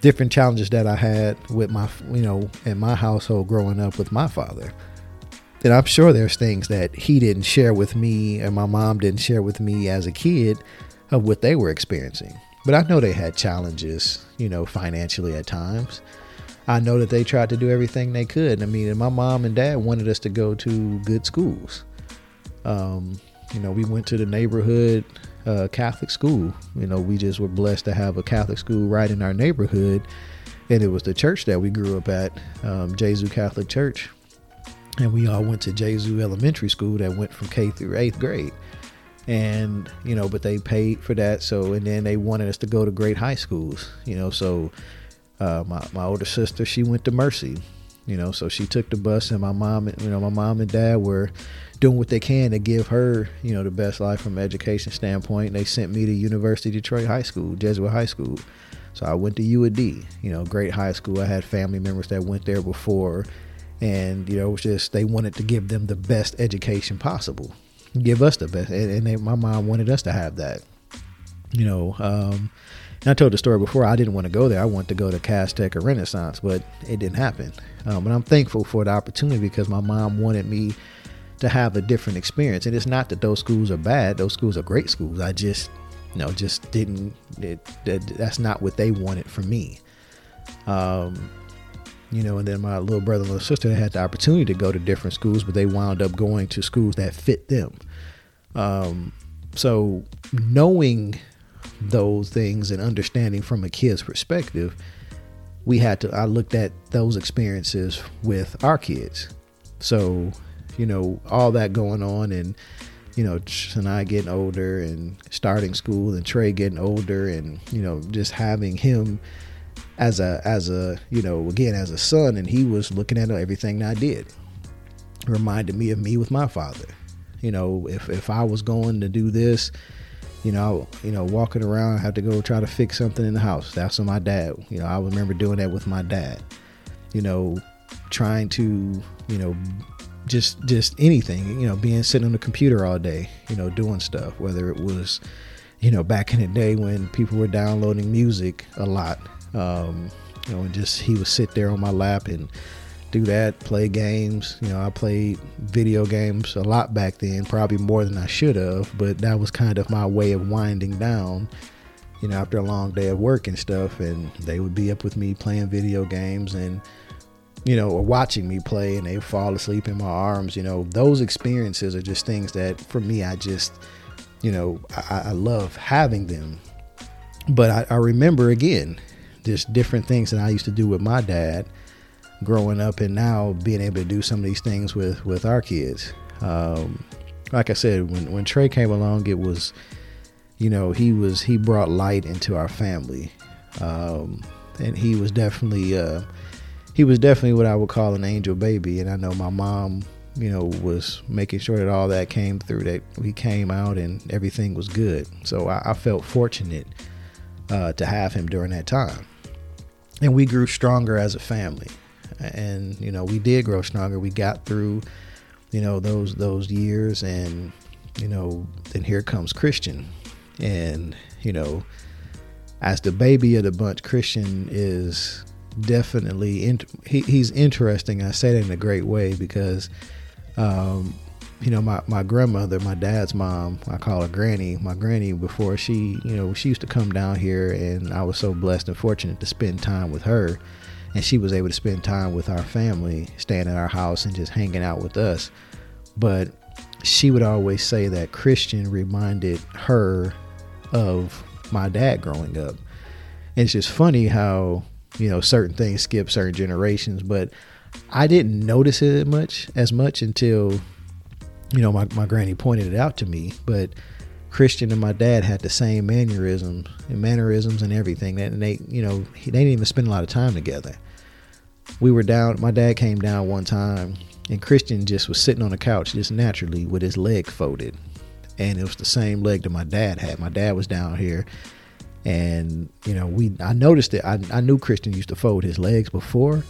different challenges that I had with my, you know, in my household growing up with my father. And I'm sure there's things that he didn't share with me and my mom didn't share with me as a kid of what they were experiencing. But I know they had challenges, you know, financially at times. I know that they tried to do everything they could. I mean, my mom and dad wanted us to go to good schools. Um, you know, we went to the neighborhood uh, Catholic school. You know, we just were blessed to have a Catholic school right in our neighborhood, and it was the church that we grew up at, um, Gesu Catholic Church, and we all went to Gesu Elementary School that went from K through eighth grade. and you know, but they paid for that. So and then they wanted us to go to great high schools. You know, so uh, my my older sister she went to Mercy. You know, so she took the bus, and my mom, you know, my mom and dad were doing what they can to give her, you know, the best life from an education standpoint. They sent me to University of Detroit High School, Jesuit High School. So I went to UD, you know, great high school. I had family members that went there before, and you know, it was just they wanted to give them the best education possible, give us the best, and, and they, my mom wanted us to have that. You know, um, and I told the story before. I didn't want to go there. I wanted to go to Cass Tech or Renaissance, but it didn't happen. Um, and I'm thankful for the opportunity because my mom wanted me to have a different experience. And it's not that those schools are bad; those schools are great schools. I just, you know, just didn't. It, that, that's not what they wanted for me. Um, you know, and then my little brother and little sister had the opportunity to go to different schools, but they wound up going to schools that fit them. Um, so knowing those things and understanding from a kid's perspective, we had to, I looked at those experiences with our kids. So, you know, all that going on and, you know, and I getting older and starting school and Trey getting older and, you know, just having him as a, as a, you know, again, as a son and he was looking at everything I did. Reminded me of me with my father. You know, if, if I was going to do this, you know, you know, walking around, I have to go try to fix something in the house. That's what my dad, you know, I remember doing that with my dad. You know, trying to, you know, just just anything, you know, being sitting on the computer all day, you know, doing stuff. Whether it was, you know, back in the day when people were downloading music a lot, um, you know, and just he would sit there on my lap and do that, play games. You know, I played video games a lot back then, probably more than I should have, but that was kind of my way of winding down, you know, after a long day of work and stuff. And they would be up with me playing video games and, you know, or watching me play and they fall asleep in my arms. You know, those experiences are just things that for me, I just, you know, I, I love having them. But I, I remember again, just different things that I used to do with my dad growing up and now being able to do some of these things with with our kids. Um, like I said, when when Trey came along, it was, you know, he was he brought light into our family, um, and he was definitely uh, he was definitely what I would call an angel baby. And I know my mom, you know, was making sure that all that came through, that we came out and everything was good. So I, I felt fortunate uh, to have him during that time, and we grew stronger as a family and you know we did grow stronger. We got through, you know, those those years, and you know, then here comes Christian, and you know, as the baby of the bunch, Christian is definitely in, he, he's interesting. I say that in a great way because, um, you know, my, my grandmother, my dad's mom, I call her Granny. My Granny, before she, you know, she used to come down here, and I was so blessed and fortunate to spend time with her and she was able to spend time with our family, staying at our house and just hanging out with us. But she would always say that Christian reminded her of my dad growing up. And it's just funny how, you know, certain things skip certain generations, but I didn't notice it much as much until, you know, my, my granny pointed it out to me. But Christian and my dad had the same mannerisms and mannerisms and everything. And they, you know, they didn't even spend a lot of time together we were down. My dad came down one time, and Christian just was sitting on the couch just naturally with his leg folded, and it was the same leg that my dad had. My dad was down here, and you know we. I noticed it. I, I knew Christian used to fold his legs before,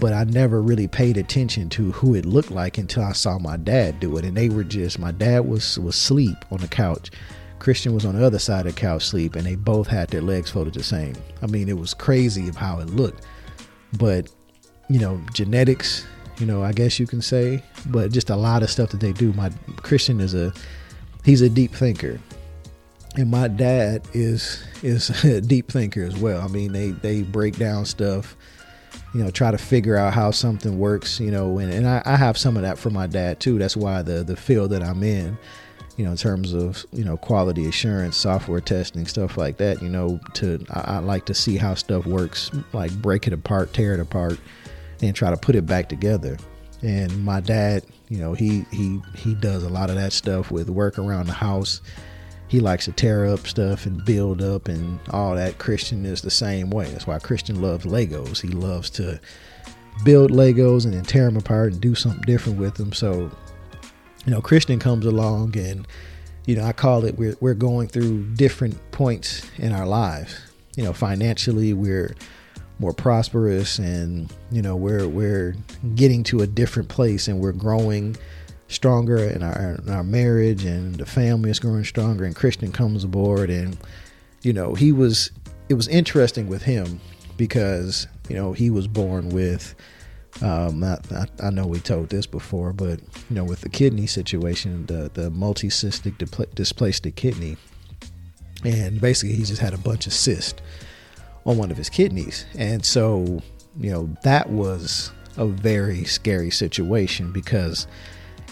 but I never really paid attention to who it looked like until I saw my dad do it, and they were just. My dad was was asleep on the couch. Christian was on the other side of the couch sleep, and they both had their legs folded the same. I mean, it was crazy of how it looked but you know genetics you know i guess you can say but just a lot of stuff that they do my christian is a he's a deep thinker and my dad is is <laughs> a deep thinker as well i mean they they break down stuff you know try to figure out how something works you know and, and I, I have some of that from my dad too that's why the the field that i'm in you know, in terms of you know quality assurance, software testing, stuff like that. You know, to I, I, like to see how stuff works, like break it apart, tear it apart, and try to put it back together. And my dad, you know, he he he does a lot of that stuff with work around the house. He likes to tear up stuff and build up and all that. Christian is the same way. That's why Christian loves Legos. He loves to build Legos and then tear them apart and do something different with them. So, you know, Christian comes along and you know, I call it we're we're going through different points in our lives. You know, financially we're more prosperous and you know we're we're getting to a different place and we're growing stronger in our in our marriage and the family is growing stronger and Christian comes aboard. And you know he was it was interesting with him because you know he was born with um, I, I, know we told this before, but you know, with the kidney situation, the the multicystic dysplasia kidney, and basically he just had a bunch of cysts on one of his kidneys, and so you know that was a very scary situation because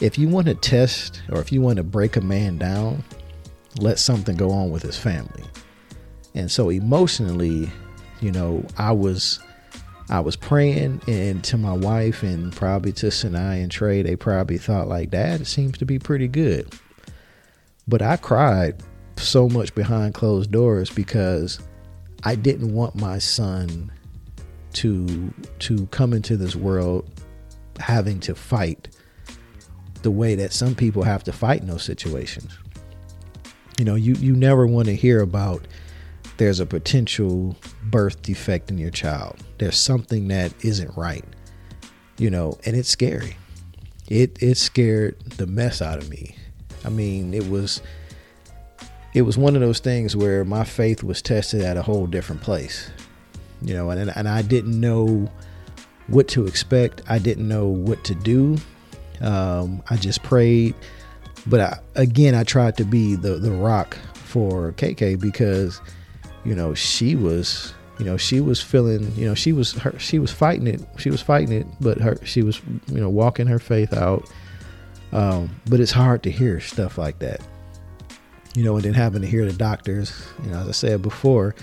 if you want to test or if you want to break a man down, let something go on with his family, and so emotionally, you know, I was I was praying and to my wife and probably to Sinai and Trey, they probably thought like, Dad, it seems to be pretty good. But I cried so much behind closed doors because I didn't want my son to to come into this world having to fight the way that some people have to fight in those situations. You know, you you never want to hear about there's a potential birth defect in your child. There's something that isn't right, you know, and it's scary. It it scared the mess out of me. I mean, it was it was one of those things where my faith was tested at a whole different place, you know, and and I didn't know what to expect. I didn't know what to do. Um, I just prayed, but I, again, I tried to be the the rock for KK because you know, she was, you know, she was feeling, you know, she was her, she was fighting it. She was fighting it, but her, she was, you know, walking her faith out. Um, but it's hard to hear stuff like that, you know, and then having to hear the doctors, you know, as I said before,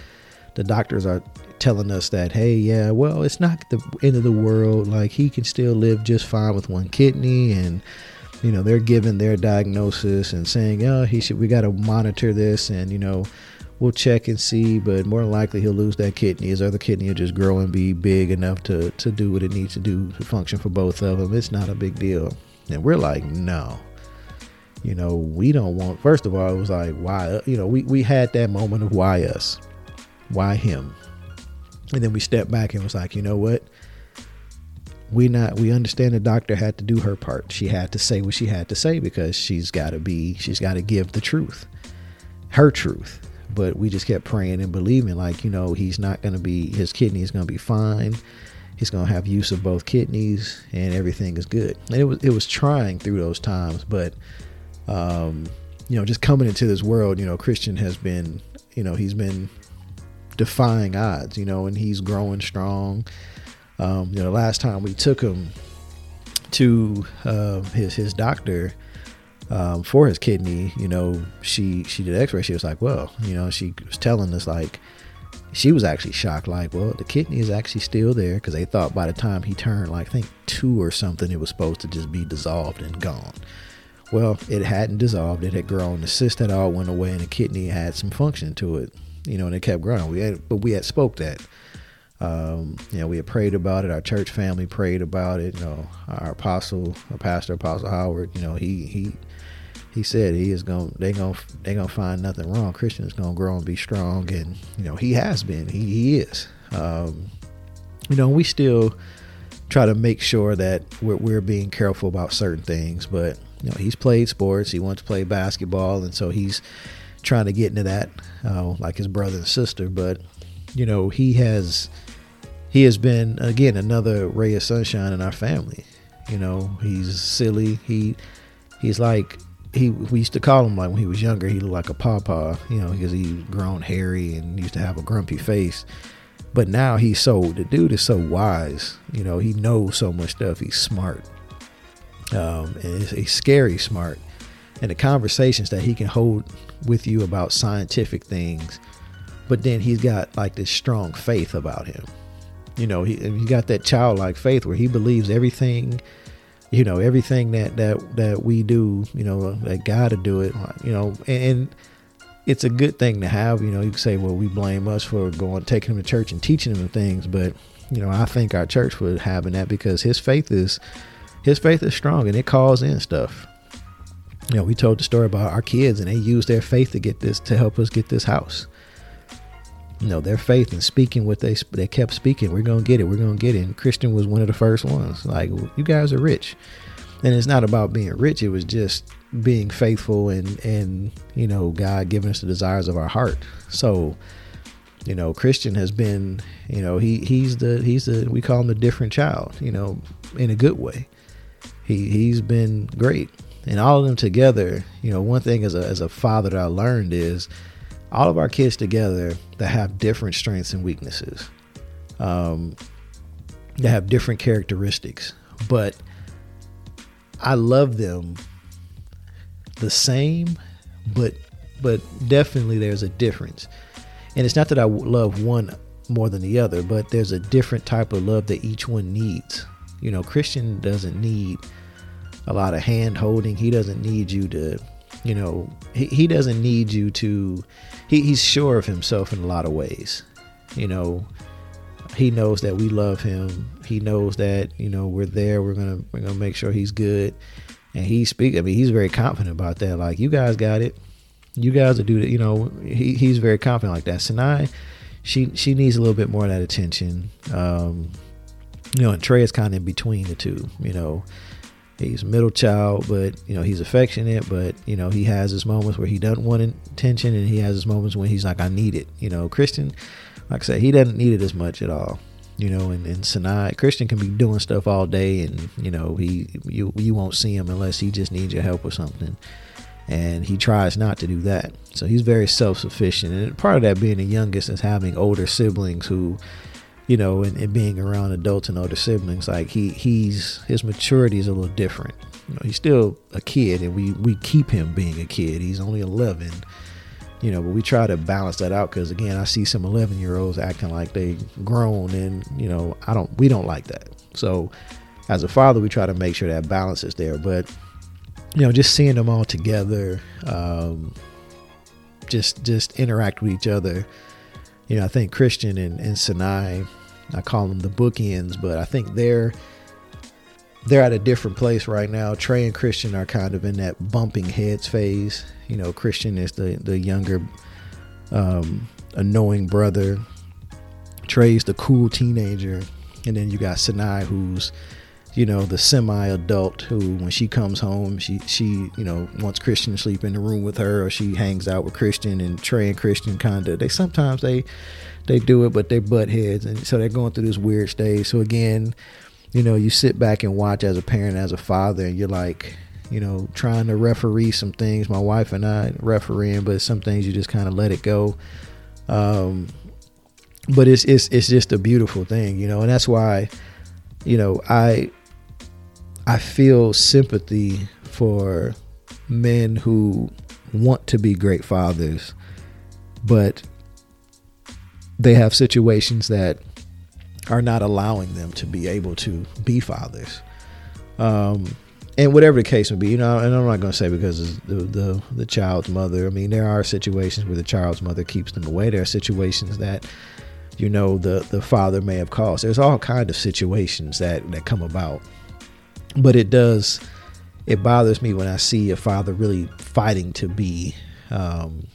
the doctors are telling us that, hey, yeah, well, it's not the end of the world. Like he can still live just fine with one kidney and, you know, they're giving their diagnosis and saying, oh, he should, we got to monitor this and, you know, we'll check and see, but more likely he'll lose that kidney. His other kidney will just grow and be big enough to, to do what it needs to do to function for both of them. It's not a big deal. And we're like, no. You know, we don't want, first of all, it was like, why? You know, we, we had that moment of why us? Why him? And then we stepped back and was like, you know what? we not we understand the doctor had to do her part. She had to say what she had to say because she's got to be she's got to give the truth her truth. But we just kept praying and believing like you know he's not going to be his kidney is going to be fine. He's going to have use of both kidneys and everything is good. And it was it was trying through those times but um you know just coming into this world you know christian has been you know he's been defying odds you know and he's growing strong um you know last time we took him to uh, his his doctor um, for his kidney, you know, she she did X-ray. She was like, well, you know, she was telling us like she was actually shocked. Like, well, the kidney is actually still there because they thought by the time he turned like I think two or something, it was supposed to just be dissolved and gone. Well, it hadn't dissolved. It had grown. The cyst had all went away, and the kidney had some function to it. You know, and it kept growing. We had, but we had spoke that. Um, you know, we had prayed about it. Our church family prayed about it. You know, our apostle, our pastor, Apostle Howard. You know, he he he said he is going they going they going to find nothing wrong christian is going to grow and be strong and you know he has been he, he is um, you know we still try to make sure that we're, we're being careful about certain things but you know he's played sports he wants to play basketball and so he's trying to get into that uh, like his brother and sister but you know he has he has been again another ray of sunshine in our family. You know he's silly. He he's like he we used to call him like when he was younger he looked like a pawpaw you know because he was grown hairy and used to have a grumpy face. But now he's so the dude is so wise you know he knows so much stuff. He's smart. Um, and he's scary smart and the conversations that he can hold with you about scientific things but then he's got like this strong faith about him. You know he, he got that childlike faith where he believes everything you know everything that that that we do you know that god to do it you know and, and, it's a good thing to have you know. You can say well we blame us for going taking him to church and teaching him things but you know i think our church would having that because his faith is his faith is strong and it calls in stuff you know we told the story about our kids and they used their faith to get this to help us get this house. You know their faith and speaking what they they kept speaking we're gonna get it we're gonna get it. And christian was one of the first ones. Like you guys are rich. And it's not about being rich it was just being faithful and and you know god giving us the desires of our heart. So you know christian has been you know he he's the he's the we call him the different child you know in a good way. He he's been great and all of them together you know one thing as a as a father that i learned is all of our kids together that have different strengths and weaknesses, um, that have different characteristics, but I love them the same, but but definitely there's a difference. And it's not that I love one more than the other, but there's a different type of love that each one needs. You know, Christian doesn't need a lot of hand holding. He doesn't need you to you know, he, he doesn't need you to, he, he's sure of himself in a lot of ways. You know, he knows that we love him. He knows that, you know, we're there. We're going to, we're going to make sure he's good. And he speak, I mean, he's very confident about that. Like, you guys got it. You guys will do. You know, he, he's very confident like that. Sinai, she, she needs a little bit more of that attention. Um, you know, and Trey is kind of in between the two, you know, he's middle child, but you know he's affectionate. But you know he has his moments where he doesn't want attention, and he has his moments when he's like, "I need it." You know, Christian, like I said, he doesn't need it as much at all. You know, and, and Sinai, Christian can be doing stuff all day, and you know he you you won't see him unless he just needs your help or something. And he tries not to do that. So he's very self sufficient. And part of that being the youngest is having older siblings who you know, and, and, being around adults and older siblings, like he he's his maturity is a little different. You know, he's still a kid, and we we keep him being a kid. He's only 11, you know, but we try to balance that out because again, I see some 11 year olds acting like they grown, and you know, I don't we don't like that. So, as a father, we try to make sure that balance is there. But you know, just seeing them all together, um, just just interact with each other you know, I think Christian and, and Sinai, I call them the bookends, but I think they're they're at a different place right now. Trey and Christian are kind of in that bumping heads phase. You know, Christian is the the younger, um, annoying brother. Trey's the cool teenager, and then you got Sinai, who's you know the semi-adult who when she comes home she she you know wants christian to sleep in the room with her or she hangs out with christian and trey and christian kind of they sometimes they they do it but they butt heads and so they're going through this weird stage. So again you know you sit back and watch as a parent as a father and you're like you know trying to referee some things. My wife and i refereeing but some things you just kind of let it go. Um but it's it's it's just a beautiful thing you know and that's why you know i I feel sympathy for men who want to be great fathers, but they have situations that are not allowing them to be able to be fathers. Um, and whatever the case may be, you know, and I'm not going to say because the, the the child's mother. I mean, there are situations where the child's mother keeps them away. There are situations that, you know, the the father may have caused. There's all kind of situations that that come about but it does it bothers me when I see a father really fighting to be um,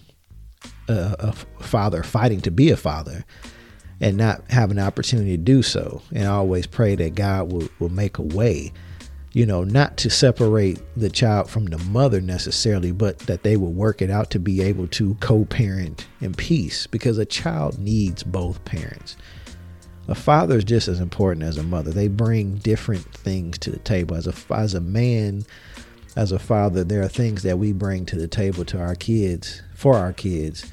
a, a, father, fighting to be a father, and not have an opportunity to do so. And I always pray that God will, will make a way, you know, not to separate the child from the mother necessarily, but that they will work it out to be able to co parent in peace because a child needs both parents a father is just as important as a mother. They bring different things to the table. As a as a man, as a father, there are things that we bring to the table to our kids for our kids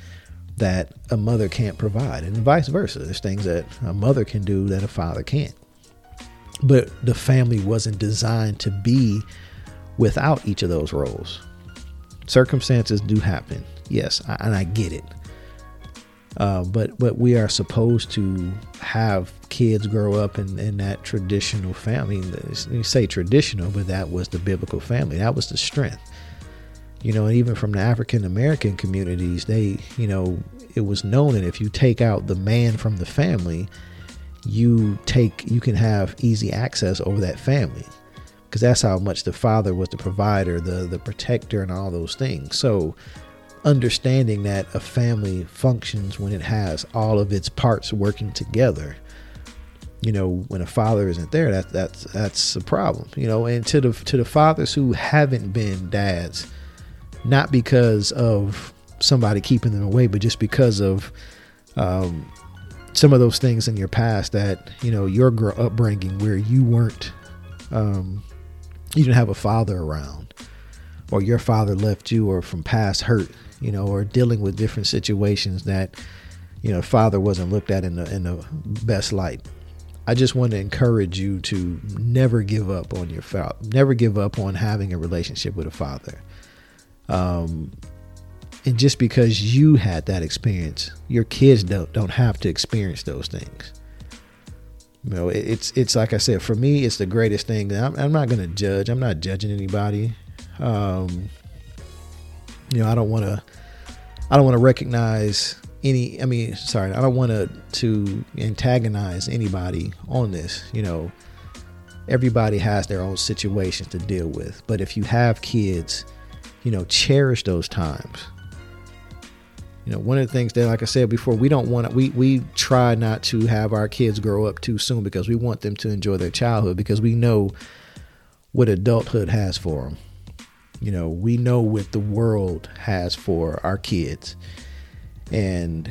that a mother can't provide, and vice versa. There's things that a mother can do that a father can't. But the family wasn't designed to be without each of those roles. Circumstances do happen, yes, and I get it. Uh, but but we are supposed to have kids grow up in, in that traditional family. You say traditional, but that was the biblical family. That was the strength. You know, and even from the African American communities, they, you know, it was known that if you take out the man from the family, you take you can have easy access over that family because that's how much the father was the provider, the the protector, and all those things. So understanding that a family functions when it has all of its parts working together. You know when a father isn't there that that's that's a problem you know and to the to the fathers who haven't been dads not because of somebody keeping them away but just because of um, some of those things in your past that you know your upbringing where you weren't um, you didn't have a father around or your father left you or from past hurt you know, or dealing with different situations that, you know, father wasn't looked at in the in the best light. I just want to encourage you to never give up on your father. Never give up on having a relationship with a father. Um, and just because you had that experience, your kids don't don't have to experience those things. You know, it, it's it's like I said, for me, it's the greatest thing. I'm, I'm not going to judge. I'm not judging anybody. Um, you know, I don't want to, I don't want to recognize any. I mean, sorry, I don't want to to antagonize anybody on this. You know, everybody has their own situations to deal with. But if you have kids, you know, cherish those times. You know, one of the things that, like I said before, we don't want to, we, we try not to have our kids grow up too soon because we want them to enjoy their childhood because we know what adulthood has for them. You know, we know what the world has for our kids. And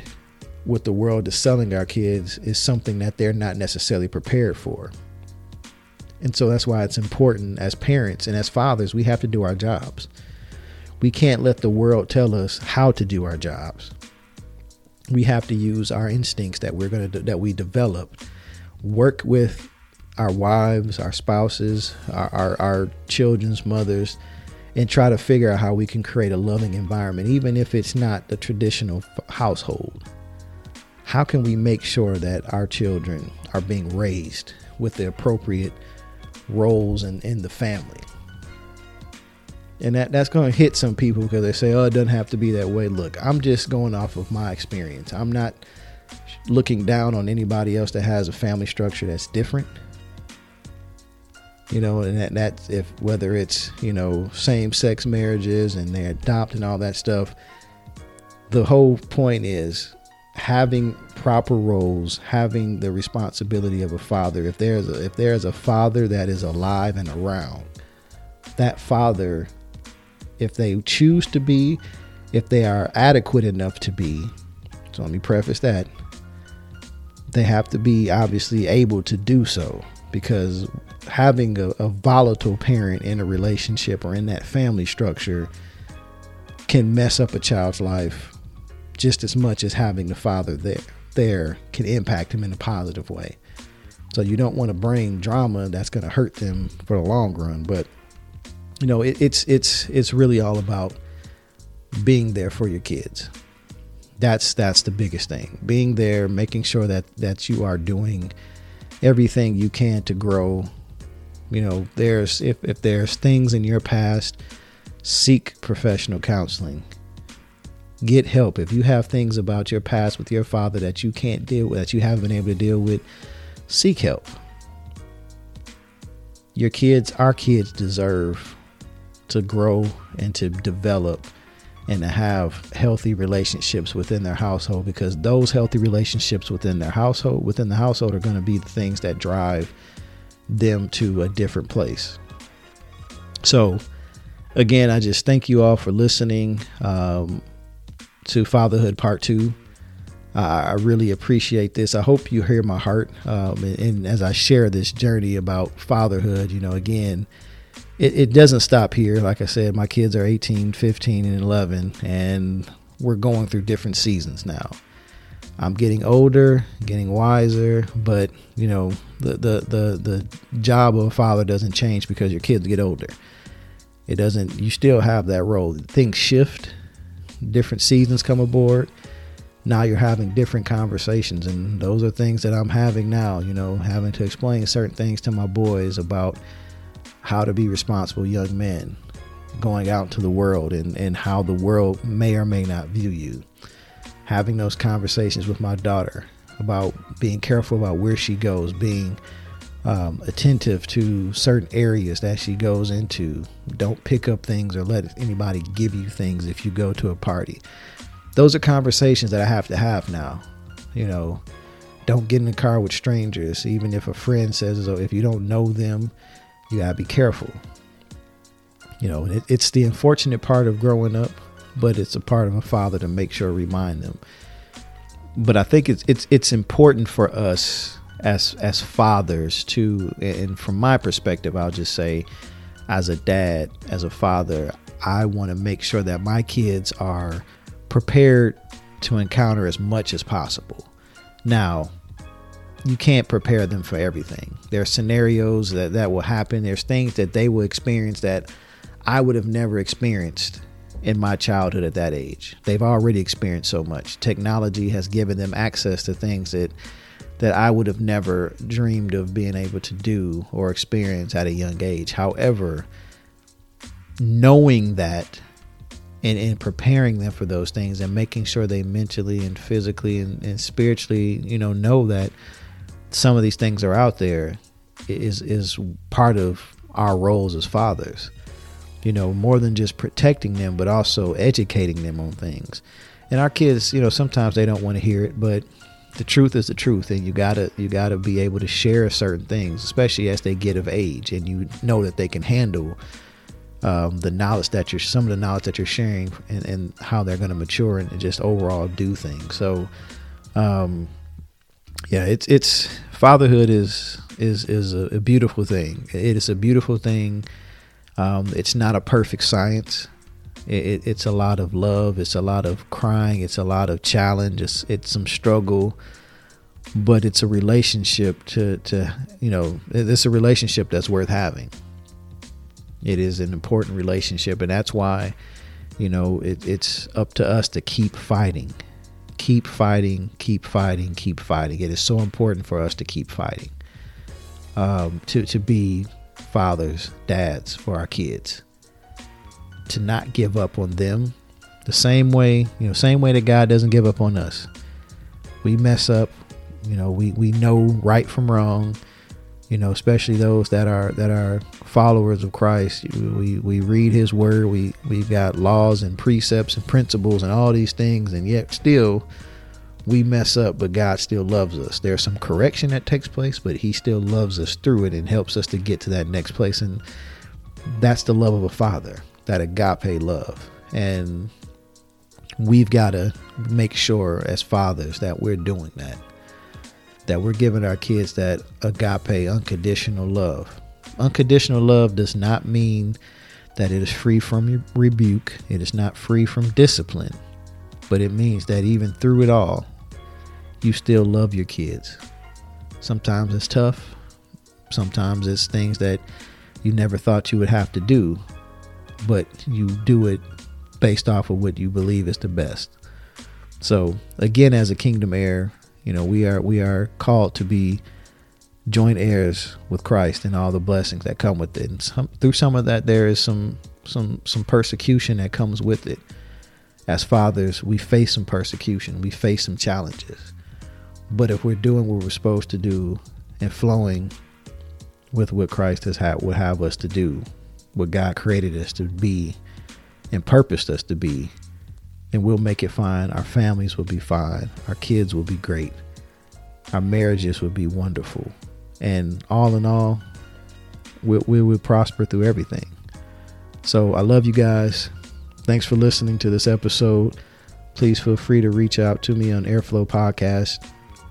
what the world is selling our kids is something that they're not necessarily prepared for. And so that's why it's important as parents and as fathers, we have to do our jobs. We can't let the world tell us how to do our jobs. We have to use our instincts that we're going to that we develop, work with our wives, our spouses, our, our, our children's mothers, and try to figure out how we can create a loving environment, even if it's not the traditional household. How can we make sure that our children are being raised with the appropriate roles in, in the family? And that, that's going to hit some people because they say, oh, it doesn't have to be that way. Look, I'm just going off of my experience. I'm not looking down on anybody else that has a family structure that's different you know, and that, that's if whether it's you know same sex marriages and they adopt and all that stuff. The whole point is having proper roles, having the responsibility of a father. If there's a, if there's a father that is alive and around, that father, if they choose to be, if they are adequate enough to be, so let me preface that, they have to be obviously able to do so because having a, a, volatile parent in a relationship or in that family structure can mess up a child's life just as much as having the father there there can impact him in a positive way. So you don't want to bring drama that's going to hurt them for the long run. But you know, it, it's it's it's really all about being there for your kids. That's that's the biggest thing. Being there, making sure that that you are doing everything you can to grow. You know, there's if, if there's things in your past, seek professional counseling. Get help. If you have things about your past with your father that you can't deal with, that you haven't been able to deal with, seek help. Your kids, our kids deserve to grow and to develop and to have healthy relationships within their household because those healthy relationships within their household within the household are going to be the things that drive them to a different place so again i just thank you all for listening um, to fatherhood part two I really appreciate this. I hope you hear my heart. Um, and, and as I share this journey about fatherhood, you know, again, it, it doesn't stop here. Like I said, my kids are 18, 15, and 11, and we're going through different seasons now. I'm getting older, getting wiser, but you know, the, the, the, the job of a father doesn't change because your kids get older. It doesn't, you still have that role. Things shift, different seasons come aboard. now you're having different conversations and those are things that i'm having now you know having to explain certain things to my boys about how to be responsible young men going out into the world and, and how the world may or may not view you having those conversations with my daughter about being careful about where she goes being um, attentive to certain areas that she goes into don't pick up things or let anybody give you things if you go to a party those are conversations that I have to have now. You know, don't get in the car with strangers, even if a friend says so. If you don't know them, you gotta be careful. You know, it, it's the unfortunate part of growing up, but it's a part of a father to make sure remind them. But I think it's it's it's important for us as as fathers to, and from my perspective, I'll just say, as a dad, as a father, I want to make sure that my kids are prepared to encounter as much as possible. Now, you can't prepare them for everything. There are scenarios that, that will happen. There's things that they will experience that I would have never experienced in my childhood at that age. They've already experienced so much. Technology has given them access to things that that I would have never dreamed of being able to do or experience at a young age. However, knowing that and, and preparing them for those things and making sure they mentally and physically and, and spiritually, you know, know that some of these things are out there is is part of our roles as fathers. You know, more than just protecting them, but also educating them on things. And our kids, you know, sometimes they don't want to hear it, but the truth is the truth, and you gotta you gotta be able to share certain things, especially as they get of age, and you know that they can handle um, the knowledge that you're some of the knowledge that you're sharing and, and how they're going to mature and just overall do things so um, yeah it's it's fatherhood is is is a, a beautiful thing. It is a beautiful thing. Um, it's not a perfect science. It, it, it's a lot of love. It's a lot of crying. It's a lot of challenge. It's, it's some struggle. But it's a relationship to to you know it's a relationship that's worth having. It is an important relationship, and that's why, you know, it, it's up to us to keep fighting, keep fighting, keep fighting, keep fighting. It is so important for us to keep fighting, um, to to be fathers, dads for our kids, to not give up on them, the same way, you know, same way that God doesn't give up on us. We mess up, you know, we we know right from wrong you know, especially those that are that are followers of Christ. We we read His Word. We we've got laws and precepts and principles and all these things, and yet still we mess up, but God still loves us. There's some correction that takes place, but He still loves us through it and helps us to get to that next place. And that's the love of a father, that agape love. And we've got to make sure as fathers that we're doing that that we're giving our kids that agape, unconditional love. Unconditional love does not mean that it is free from rebuke, it is not free from discipline, but it means that even through it all, you still love your kids. Sometimes it's tough, sometimes it's things that you never thought you would have to do, but you do it based off of what you believe is the best. So, again, as a kingdom heir, you know, we are we are called to be joint heirs with Christ and all the blessings that come with it. And some, through some of that, there is some some some persecution that comes with it. As fathers, we face some persecution, we face some challenges. But if we're doing what we're supposed to do and flowing with what Christ has had would have us to do, what God created us to be and purposed us to be, and we'll make it fine. Our families will be fine. Our kids will be great. Our marriages will be wonderful. And all in all, we, we will prosper through everything. So I love you guys. Thanks for listening to this episode. Please feel free to reach out to me on Heir Flow Podcast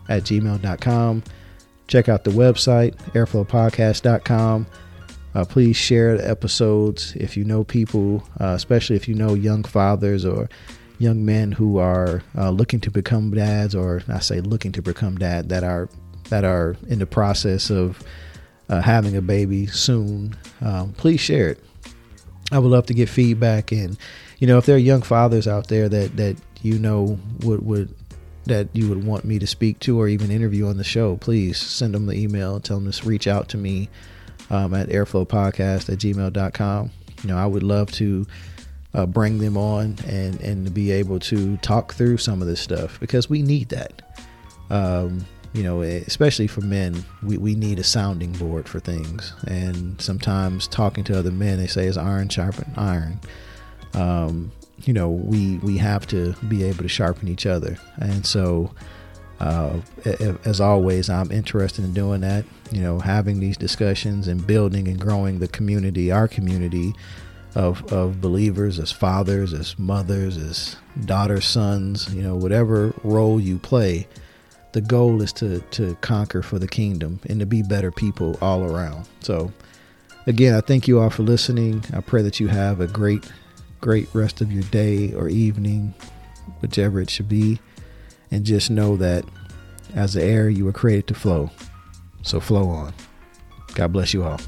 at gmail.com. Check out the website, heirflowpodcast.com. Uh, please share the episodes if you know people, uh, especially if you know young fathers or young men who are uh, looking to become dads, or I say looking to become dad, that are that are in the process of uh, having a baby soon, um, please share it. I would love to get feedback, and you know, if there are young fathers out there that that you know would would that you would want me to speak to or even interview on the show, please send them the email. Tell them to reach out to me um, at heirflowpodcast at gmail.com. You know, I would love to uh, bring them on and, and be able to talk through some of this stuff because we need that. Um, you know, especially for men, we, we need a sounding board for things. And sometimes talking to other men, they say is iron sharpen iron. Um, you know, we we have to be able to sharpen each other. And so, uh, as always, I'm interested in doing that. You know, having these discussions and building and growing the community, our community of of believers, as fathers, as mothers, as daughters, sons. You know, whatever role you play, the goal is to to conquer for the kingdom and to be better people all around. So, again, I thank you all for listening. I pray that you have a great great rest of your day or evening, whichever it should be. And just know that as the heir, you were created to flow. So flow on. God bless you all.